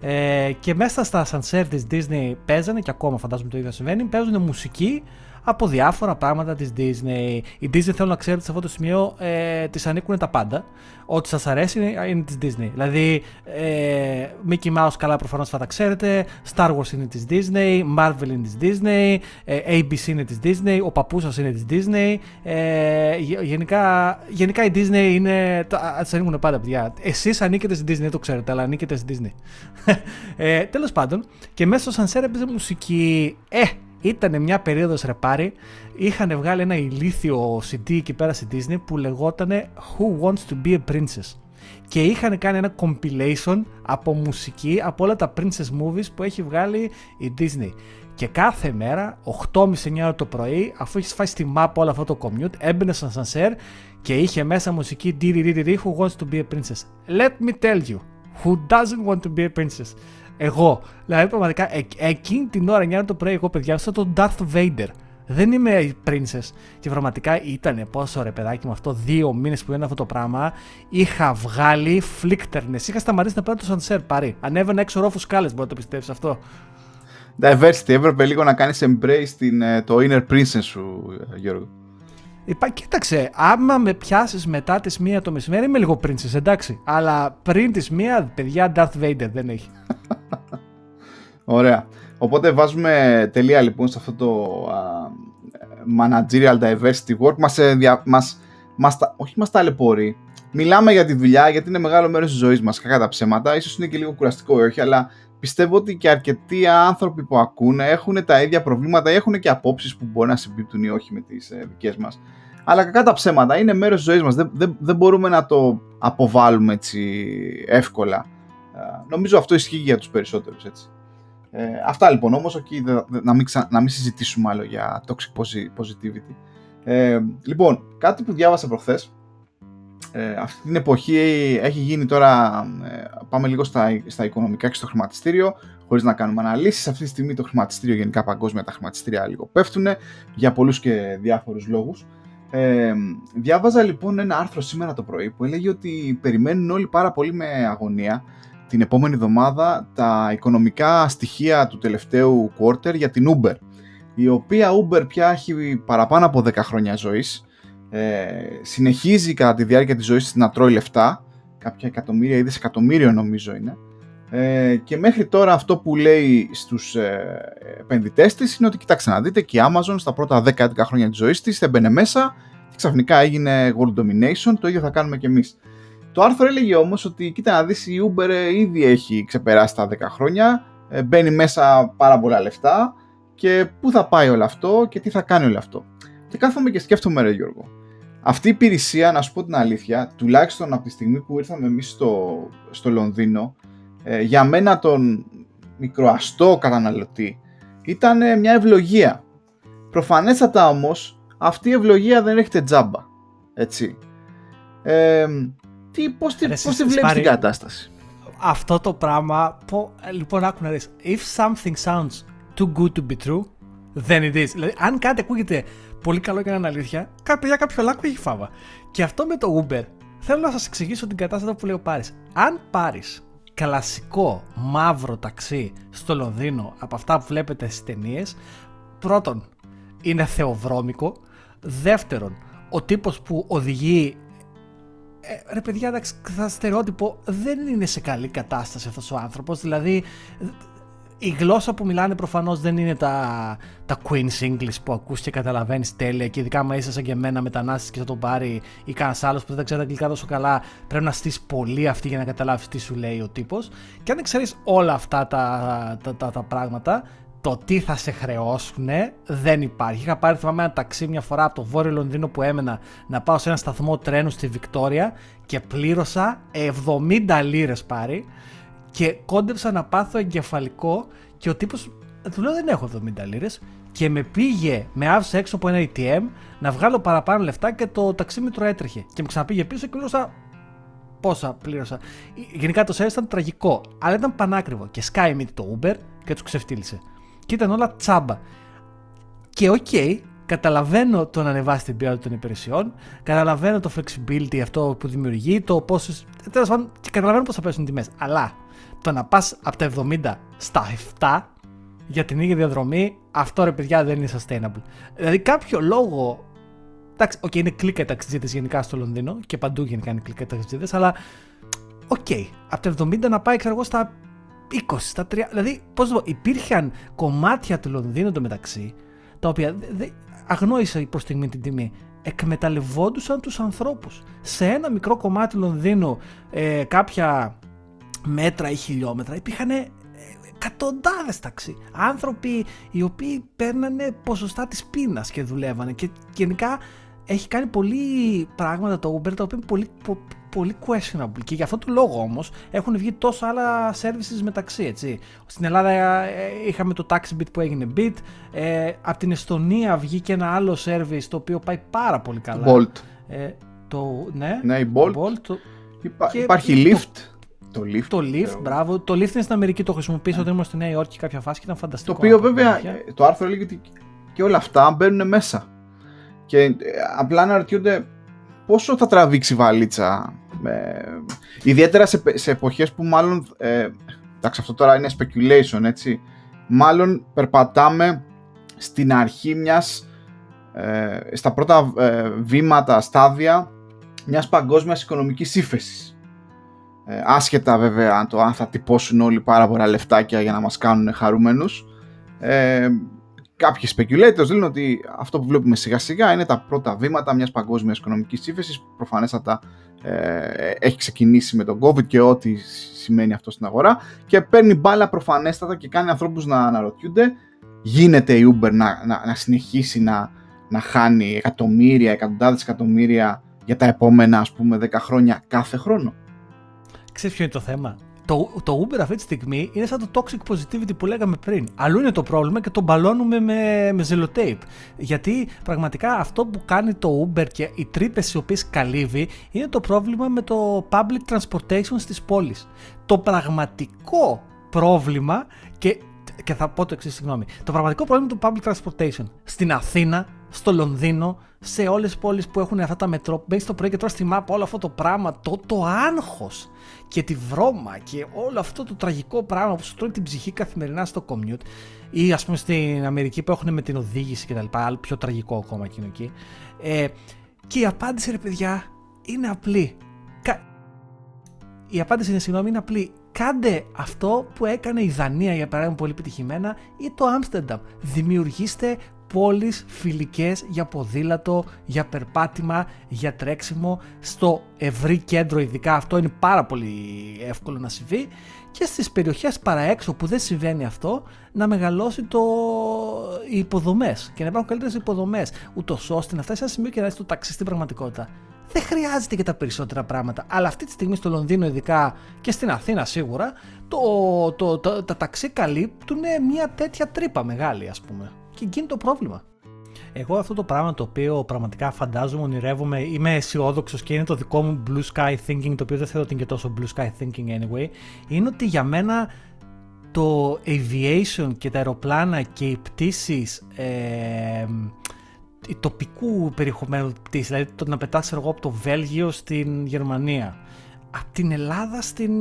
Ε, και μέσα στα σανσέρ της Disney παίζανε και ακόμα φαντάζομαι το ίδιο συμβαίνει παίζουν μουσική από διάφορα πράγματα της Disney. Η Disney θέλω να ξέρετε σε αυτό το σημείο ε, της ανήκουν τα πάντα. Ό,τι σας αρέσει είναι, είναι της Disney. Δηλαδή ε, Mickey Mouse καλά προφανώς θα τα ξέρετε, Star Wars είναι της Disney, Marvel είναι της Disney, ε, ABC είναι της Disney, ο παππούς σας είναι της Disney. Ε, γενικά, γενικά η Disney είναι, της ανήκουν πάντα παιδιά. Εσείς ανήκετε στην Disney, δεν το ξέρετε, αλλά ανήκετε στην Disney. <laughs> ε, τέλος πάντων, και μέσα στο Σανσέρ έπαιζε μουσική, ε, ήταν μια περίοδος ρεπάρι, είχαν βγάλει ένα ηλίθιο CD εκεί πέρα στη Disney που λεγόταν Who Wants to be a Princess. Και είχαν κάνει ένα compilation από μουσική από όλα τα princess movies που έχει βγάλει η Disney. Και κάθε μέρα 8.30-9 το πρωί αφού έχεις φάει στη μάπα όλο αυτό το commute έμπαινε σαν σανσέρ και είχε μέσα μουσική Who wants to be a princess Let me tell you Who doesn't want to be a princess; Εγώ. Δηλαδή, πραγματικά ε, εκείνη την ώρα, 9 το πρωί, εγώ παιδιά, αυτό το Darth Vader. Δεν είμαι princess. Και πραγματικά ήταν πόσο ρε παιδάκι μου αυτό, δύο μήνες που είναι αυτό το πράγμα. Είχα βγάλει φλίκτερνες. Είχα σταματήσει να παίρνω το σανσέρ πάρει. Ανέβαινα έξω ρόφους κάλε, μπορεί να το πιστέψεις αυτό. Diversity, έπρεπε λίγο να κάνεις embrace την, ε, το inner princess σου, Γιώργο. Είπα, κοίταξε, άμα με πιάσεις μετά τις μία το μεσημέρι, είμαι λίγο princess, εντάξει. Αλλά πριν τις μία, παιδιά, Darth Vader δεν έχει. Ωραία. Οπότε βάζουμε τελεία λοιπόν σε αυτό το managerial diversity work. Μας, ε, μας, μας, όχι μας ταλαιπωρεί. Μιλάμε για τη δουλειά γιατί είναι μεγάλο μέρος της ζωής μας, κακά τα ψέματα. Ίσως είναι και λίγο κουραστικό όχι, αλλά πιστεύω ότι και αρκετοί άνθρωποι που ακούνε έχουν τα ίδια προβλήματα, έχουν και απόψεις που μπορεί να συμπίπτουν ή όχι με τις ε, δικές μας. Αλλά κακά τα ψέματα, είναι μέρος της ζωής μας, δεν, δεν, δεν μπορούμε να το αποβάλουμε έτσι εύκολα. Νομίζω αυτό ισχύει για τους περισσότερους έτσι. Ε, αυτά λοιπόν όμως, okay, να, μην να μην συζητήσουμε άλλο για toxic positivity. Ε, λοιπόν, κάτι που διάβασα προχθές, ε, αυτή την εποχή έχει γίνει τώρα, ε, πάμε λίγο στα, στα οικονομικά και στο χρηματιστήριο, χωρίς να κάνουμε αναλύσεις. Αυτή τη στιγμή το χρηματιστήριο, γενικά παγκόσμια τα χρηματιστήρια λίγο πέφτουν για πολλούς και διάφορους λόγους. Ε, διάβαζα λοιπόν ένα άρθρο σήμερα το πρωί που έλεγε ότι περιμένουν όλοι πάρα πολύ με αγωνία την επόμενη εβδομάδα τα οικονομικά στοιχεία του τελευταίου quarter για την Uber η οποία Uber πια έχει παραπάνω από 10 χρόνια ζωής ε, συνεχίζει κατά τη διάρκεια της ζωής της να τρώει λεφτά κάποια εκατομμύρια ή δισεκατομμύριο νομίζω είναι Ε, και μέχρι τώρα αυτό που λέει στους ε, επενδυτές της είναι ότι κοιτάξτε να δείτε και η Amazon στα πρώτα 10-11 χρόνια της ζωής της έμπαινε μέσα και ξαφνικά έγινε world domination, το ίδιο θα κάνουμε και εμείς. Το άρθρο έλεγε όμως ότι κοίτα να δεις η Uber ήδη έχει ξεπεράσει τα 10 χρόνια, ε, μπαίνει μέσα πάρα πολλά λεφτά και πού θα πάει όλο αυτό και τι θα κάνει όλο αυτό. Και κάθομαι και σκέφτομαι ρε Γιώργο, αυτή η υπηρεσία, να σου πω την αλήθεια, τουλάχιστον από τη στιγμή που ήρθαμε εμείς στο, στο Λονδίνο, ε, για μένα τον μικροαστό καταναλωτή ήταν μια ευλογία. Προφανέστατα όμως αυτή η ευλογία δεν έχετε τζάμπα. Έτσι. Ε, τι, πώς, τι, πώς τη βλέπεις την κατάσταση; Αυτό το πράγμα, πω, λοιπόν άκου να δεις. If something sounds too good to be true, then it is. Δηλαδή, αν κάτι ακούγεται πολύ καλό και να είναι αλήθεια, για κάποιο λάκκο έχει φάβα. Και αυτό με το Uber, θέλω να σας εξηγήσω την κατάσταση που λέει ο Πάρης. Αν πάρεις κλασικό μαύρο ταξί στο Λονδίνο από αυτά που βλέπετε στις ταινίες. Πρώτον, είναι θεοδρόμικο. Δεύτερον, ο τύπος που οδηγεί ε, ρε παιδιά, εντάξει, θα στερεότυπο δεν είναι σε καλή κατάσταση αυτός ο άνθρωπος. Δηλαδή, η γλώσσα που μιλάνε προφανώς δεν είναι τα, τα Queen's English που ακούς και καταλαβαίνεις τέλεια και ειδικά άμα είσαι σαν και εμένα μετανάστης και θα τον πάρει ή κανένας άλλος που δεν ξέρει τα αγγλικά τόσο καλά, πρέπει να στήσει πολύ αυτή για να καταλάβεις τι σου λέει ο τύπος. Και αν ξέρεις όλα αυτά τα, τα, τα, τα πράγματα, το τι θα σε χρεώσουν δεν υπάρχει. Είχα πάρει θυμάμαι ένα ταξί μια φορά από το βόρειο Λονδίνο που έμενα να πάω σε ένα σταθμό τρένου στη Βικτόρια και πλήρωσα 70 λίρες πάρει και κόντεψα να πάθω εγκεφαλικό και ο τύπος του λέω δεν έχω 70 λίρες και με πήγε, με άφησε έξω από ένα ATM να βγάλω παραπάνω λεφτά και το ταξίμετρο έτρεχε και με ξαναπήγε πίσω και πλήρωσα πόσα πλήρωσα. Γενικά το σέρβις ήταν τραγικό, αλλά ήταν πανάκριβο και σκάει το Uber και τους ξεφτύλισε. Και ήταν όλα τσάμπα. Και OK, okay, καταλαβαίνω το να ανεβάσει την ποιότητα των υπηρεσιών, καταλαβαίνω το flexibility αυτό που δημιουργεί, το πόσο. Τέλος πάντων, και καταλαβαίνω πώς θα πέσουν οι τιμές. Αλλά το να πας από τα 70 στα 7 για την ίδια διαδρομή, αυτό ρε παιδιά δεν είναι sustainable. Δηλαδή κάποιο λόγο. Εντάξει, OK, okay, είναι κλίκα οι ταξιτζήδες γενικά στο Λονδίνο και παντού γενικά είναι κλίκα οι ταξιτζήδες, αλλά OK, okay, από τα 70 να πάει, ξέρω εγώ, στα 20, στα 30. Δηλαδή, πώς το πω, υπήρχαν κομμάτια του Λονδίνου στο μεταξύ, τα οποία δε, αγνόησα προς στιγμή την τιμή. Εκμεταλλευόντουσαν τους ανθρώπους. Σε ένα μικρό κομμάτι του Λονδίνου, ε, κάποια μέτρα ή χιλιόμετρα υπήρχαν εκατοντάδες ταξί. Άνθρωποι οι οποίοι παίρνανε ποσοστά της πείνας και δουλεύανε. Και γενικά έχει κάνει πολλοί πράγματα το Uber τα οποία είναι πολύ, πολύ questionable. Και για αυτόν τον λόγο όμως έχουν βγει τόσα άλλα services μεταξύ. Έτσι. Στην Ελλάδα ε, είχαμε το TaxiBit που έγινε Bit. Ε, από την Εστονία βγήκε ένα άλλο service το οποίο πάει πάρα πολύ καλά. Bolt. Ε, το, ναι, ναι, η Bolt. Bolt το, υπάρχει Lyft. Το Lyft. Το Lyft, μπράβο. Το Lyft είναι στην Αμερική, το χρησιμοποίησα όταν ήμουν στη Νέα Υόρκη κάποια φάση και ήταν φανταστικό. Το οποίο βέβαια το άρθρο έλεγε ότι και όλα αυτά μπαίνουν μέσα. Και ε, απλά αναρωτιούνται πόσο θα τραβήξει η βαλίτσα. Ε, ιδιαίτερα σε, σε εποχές που μάλλον. Ε, εντάξει, αυτό τώρα είναι speculation, έτσι. Μάλλον περπατάμε στην αρχή μιας. Ε, στα πρώτα ε, βήματα, στάδια μιας παγκόσμιας οικονομικής ύφεσης. Ε, άσχετα βέβαια αν, το, αν θα τυπώσουν όλοι πάρα πολλά λεφτάκια για να μας κάνουν χαρούμενους. Ε, κάποιοι speculators λένε ότι αυτό που βλέπουμε σιγά σιγά είναι τα πρώτα βήματα μιας παγκόσμιας οικονομικής ύφεσης που προφανέστατα ε, έχει ξεκινήσει με τον COVID και ό,τι σημαίνει αυτό στην αγορά και παίρνει μπάλα προφανέστατα και κάνει ανθρώπους να αναρωτιούνται γίνεται η Uber να, να, να συνεχίσει να, να χάνει εκατομμύρια, εκατοντάδες εκατομμύρια για τα επόμενα ας πούμε 10 χρόνια κάθε χρόνο; Ξέρεις ποιο είναι το θέμα; Το, το Uber αυτή τη στιγμή είναι σαν το toxic positivity που λέγαμε πριν. Αλλού είναι το πρόβλημα και το μπαλώνουμε με, με ζελοτέιπ. Γιατί πραγματικά αυτό που κάνει το Uber και οι τρύπες οι οποίες καλύβει είναι το πρόβλημα με το public transportation στις πόλεις. Το πραγματικό πρόβλημα και, και θα πω το εξής, συγγνώμη. Το πραγματικό πρόβλημα του public transportation στην Αθήνα, στο Λονδίνο, σε όλες τις πόλεις που έχουν αυτά τα μετρό, μπαίνει στο πρωί και τώρα στη μάπα όλο αυτό το πράγμα, το, το άγχος και τη βρώμα και όλο αυτό το τραγικό πράγμα που σου τρώει την ψυχή καθημερινά στο commute ή ας πούμε στην Αμερική που έχουν με την οδήγηση και τα λοιπά, άλλο πιο τραγικό ακόμα εκείνο εκεί. Ε, και η απάντηση ρε παιδιά είναι απλή. Η απάντηση είναι συγγνώμη είναι απλή. κάντε αυτό που έκανε η Δανία για παράδειγμα πολύ επιτυχημένα ή το Άμστερνταμ. Δημιουργήστε πόλεις φιλικές για ποδήλατο, για περπάτημα, για τρέξιμο στο ευρύ κέντρο ειδικά αυτό είναι πάρα πολύ εύκολο να συμβεί και στις περιοχές παραέξω που δεν συμβαίνει αυτό να μεγαλώσει το... οι υποδομές και να υπάρχουν καλύτερες υποδομές ούτως ώστε να φτάσει σε ένα σημείο και να το ταξί στην πραγματικότητα. Δεν χρειάζεται και τα περισσότερα πράγματα. Αλλά αυτή τη στιγμή στο Λονδίνο, ειδικά και στην Αθήνα σίγουρα, το, το, το, τα ταξί καλύπτουν μια τέτοια τρύπα μεγάλη, ας πούμε. Και εκεί είναι το πρόβλημα. Εγώ αυτό το πράγμα το οποίο πραγματικά φαντάζομαι, ονειρεύομαι, είμαι αισιόδοξος και είναι το δικό μου blue sky thinking, το οποίο δεν θέλω ότι είναι και τόσο blue sky thinking anyway, είναι ότι για μένα το aviation και τα αεροπλάνα και οι πτήσεις ε, τοπικού περιεχομένου πτήση, δηλαδή το να πετάς εγώ από το Βέλγιο στην Γερμανία από την Ελλάδα στην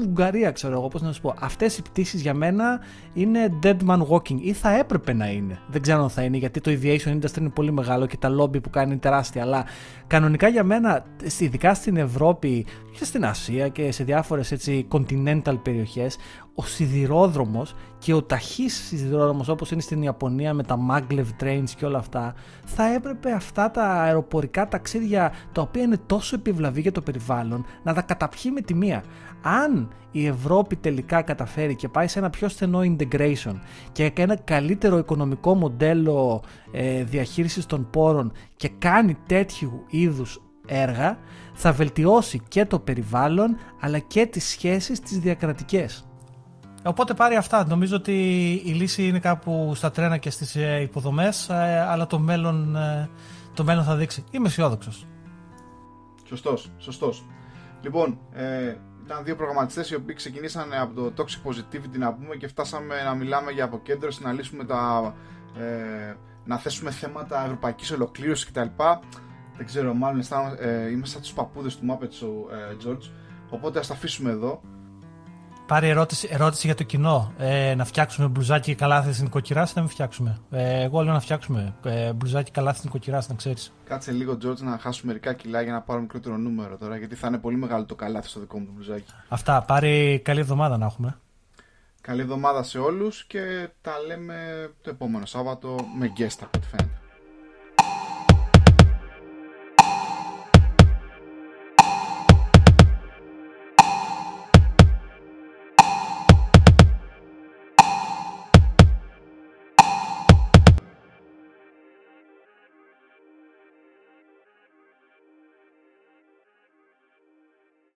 Ουγγαρία, ξέρω εγώ πώς να σου πω. Αυτές οι πτήσεις για μένα είναι dead man walking ή θα έπρεπε να είναι. Δεν ξέρω αν θα είναι γιατί το aviation industry είναι πολύ μεγάλο και τα lobby που κάνει είναι τεράστια. Αλλά κανονικά για μένα, ειδικά στην Ευρώπη και στην Ασία και σε διάφορες έτσι continental περιοχές, ο σιδηρόδρομος και ο ταχύς σιδηρόδρομος όπως είναι στην Ιαπωνία με τα maglev trains και όλα αυτά θα έπρεπε αυτά τα αεροπορικά ταξίδια τα οποία είναι τόσο επιβλαβή για το περιβάλλον να τα καταπιεί με τη μία. Αν η Ευρώπη τελικά καταφέρει και πάει σε ένα πιο στενό integration και ένα καλύτερο οικονομικό μοντέλο ε, διαχείρισης των πόρων και κάνει τέτοιου είδους έργα θα βελτιώσει και το περιβάλλον αλλά και τις σχέσεις τις διακρατικές. Οπότε πάρει αυτά. Νομίζω ότι η λύση είναι κάπου στα τρένα και στις ε, υποδομές, ε, αλλά το μέλλον, ε, το μέλλον θα δείξει. Είμαι αισιόδοξος. Σωστός, σωστός. Λοιπόν, ε, ήταν δύο προγραμματιστές οι οποίοι ξεκινήσαν από το Toxic Positivity να πούμε και φτάσαμε να μιλάμε για αποκέντρωση, να λύσουμε τα... Ε, να θέσουμε θέματα ευρωπαϊκής ολοκλήρωσης κτλ. Δεν ξέρω, μάλλον ε, είμαστε σαν τους παππούδες του Muppet Show, ε, George. Οπότε ας τα αφήσουμε εδώ. Πάρει ερώτηση, ερώτηση για το κοινό. Ε, να φτιάξουμε μπλουζάκι καλάθι στην νοικοκυρά ή να μην φτιάξουμε. Ε, εγώ λέω να φτιάξουμε ε, μπλουζάκι καλάθι στην νοικοκυρά, να ξέρεις. Κάτσε λίγο, Τζόρτζ, να χάσουμε μερικά κιλά για να πάρουμε μικρότερο νούμερο τώρα. Γιατί θα είναι πολύ μεγάλο το καλάθι στο δικό μου το μπλουζάκι. Αυτά. Πάρει καλή εβδομάδα να έχουμε. Καλή εβδομάδα σε όλους και τα λέμε το επόμενο Σάββατο με guest από ό,τι φαίνεται.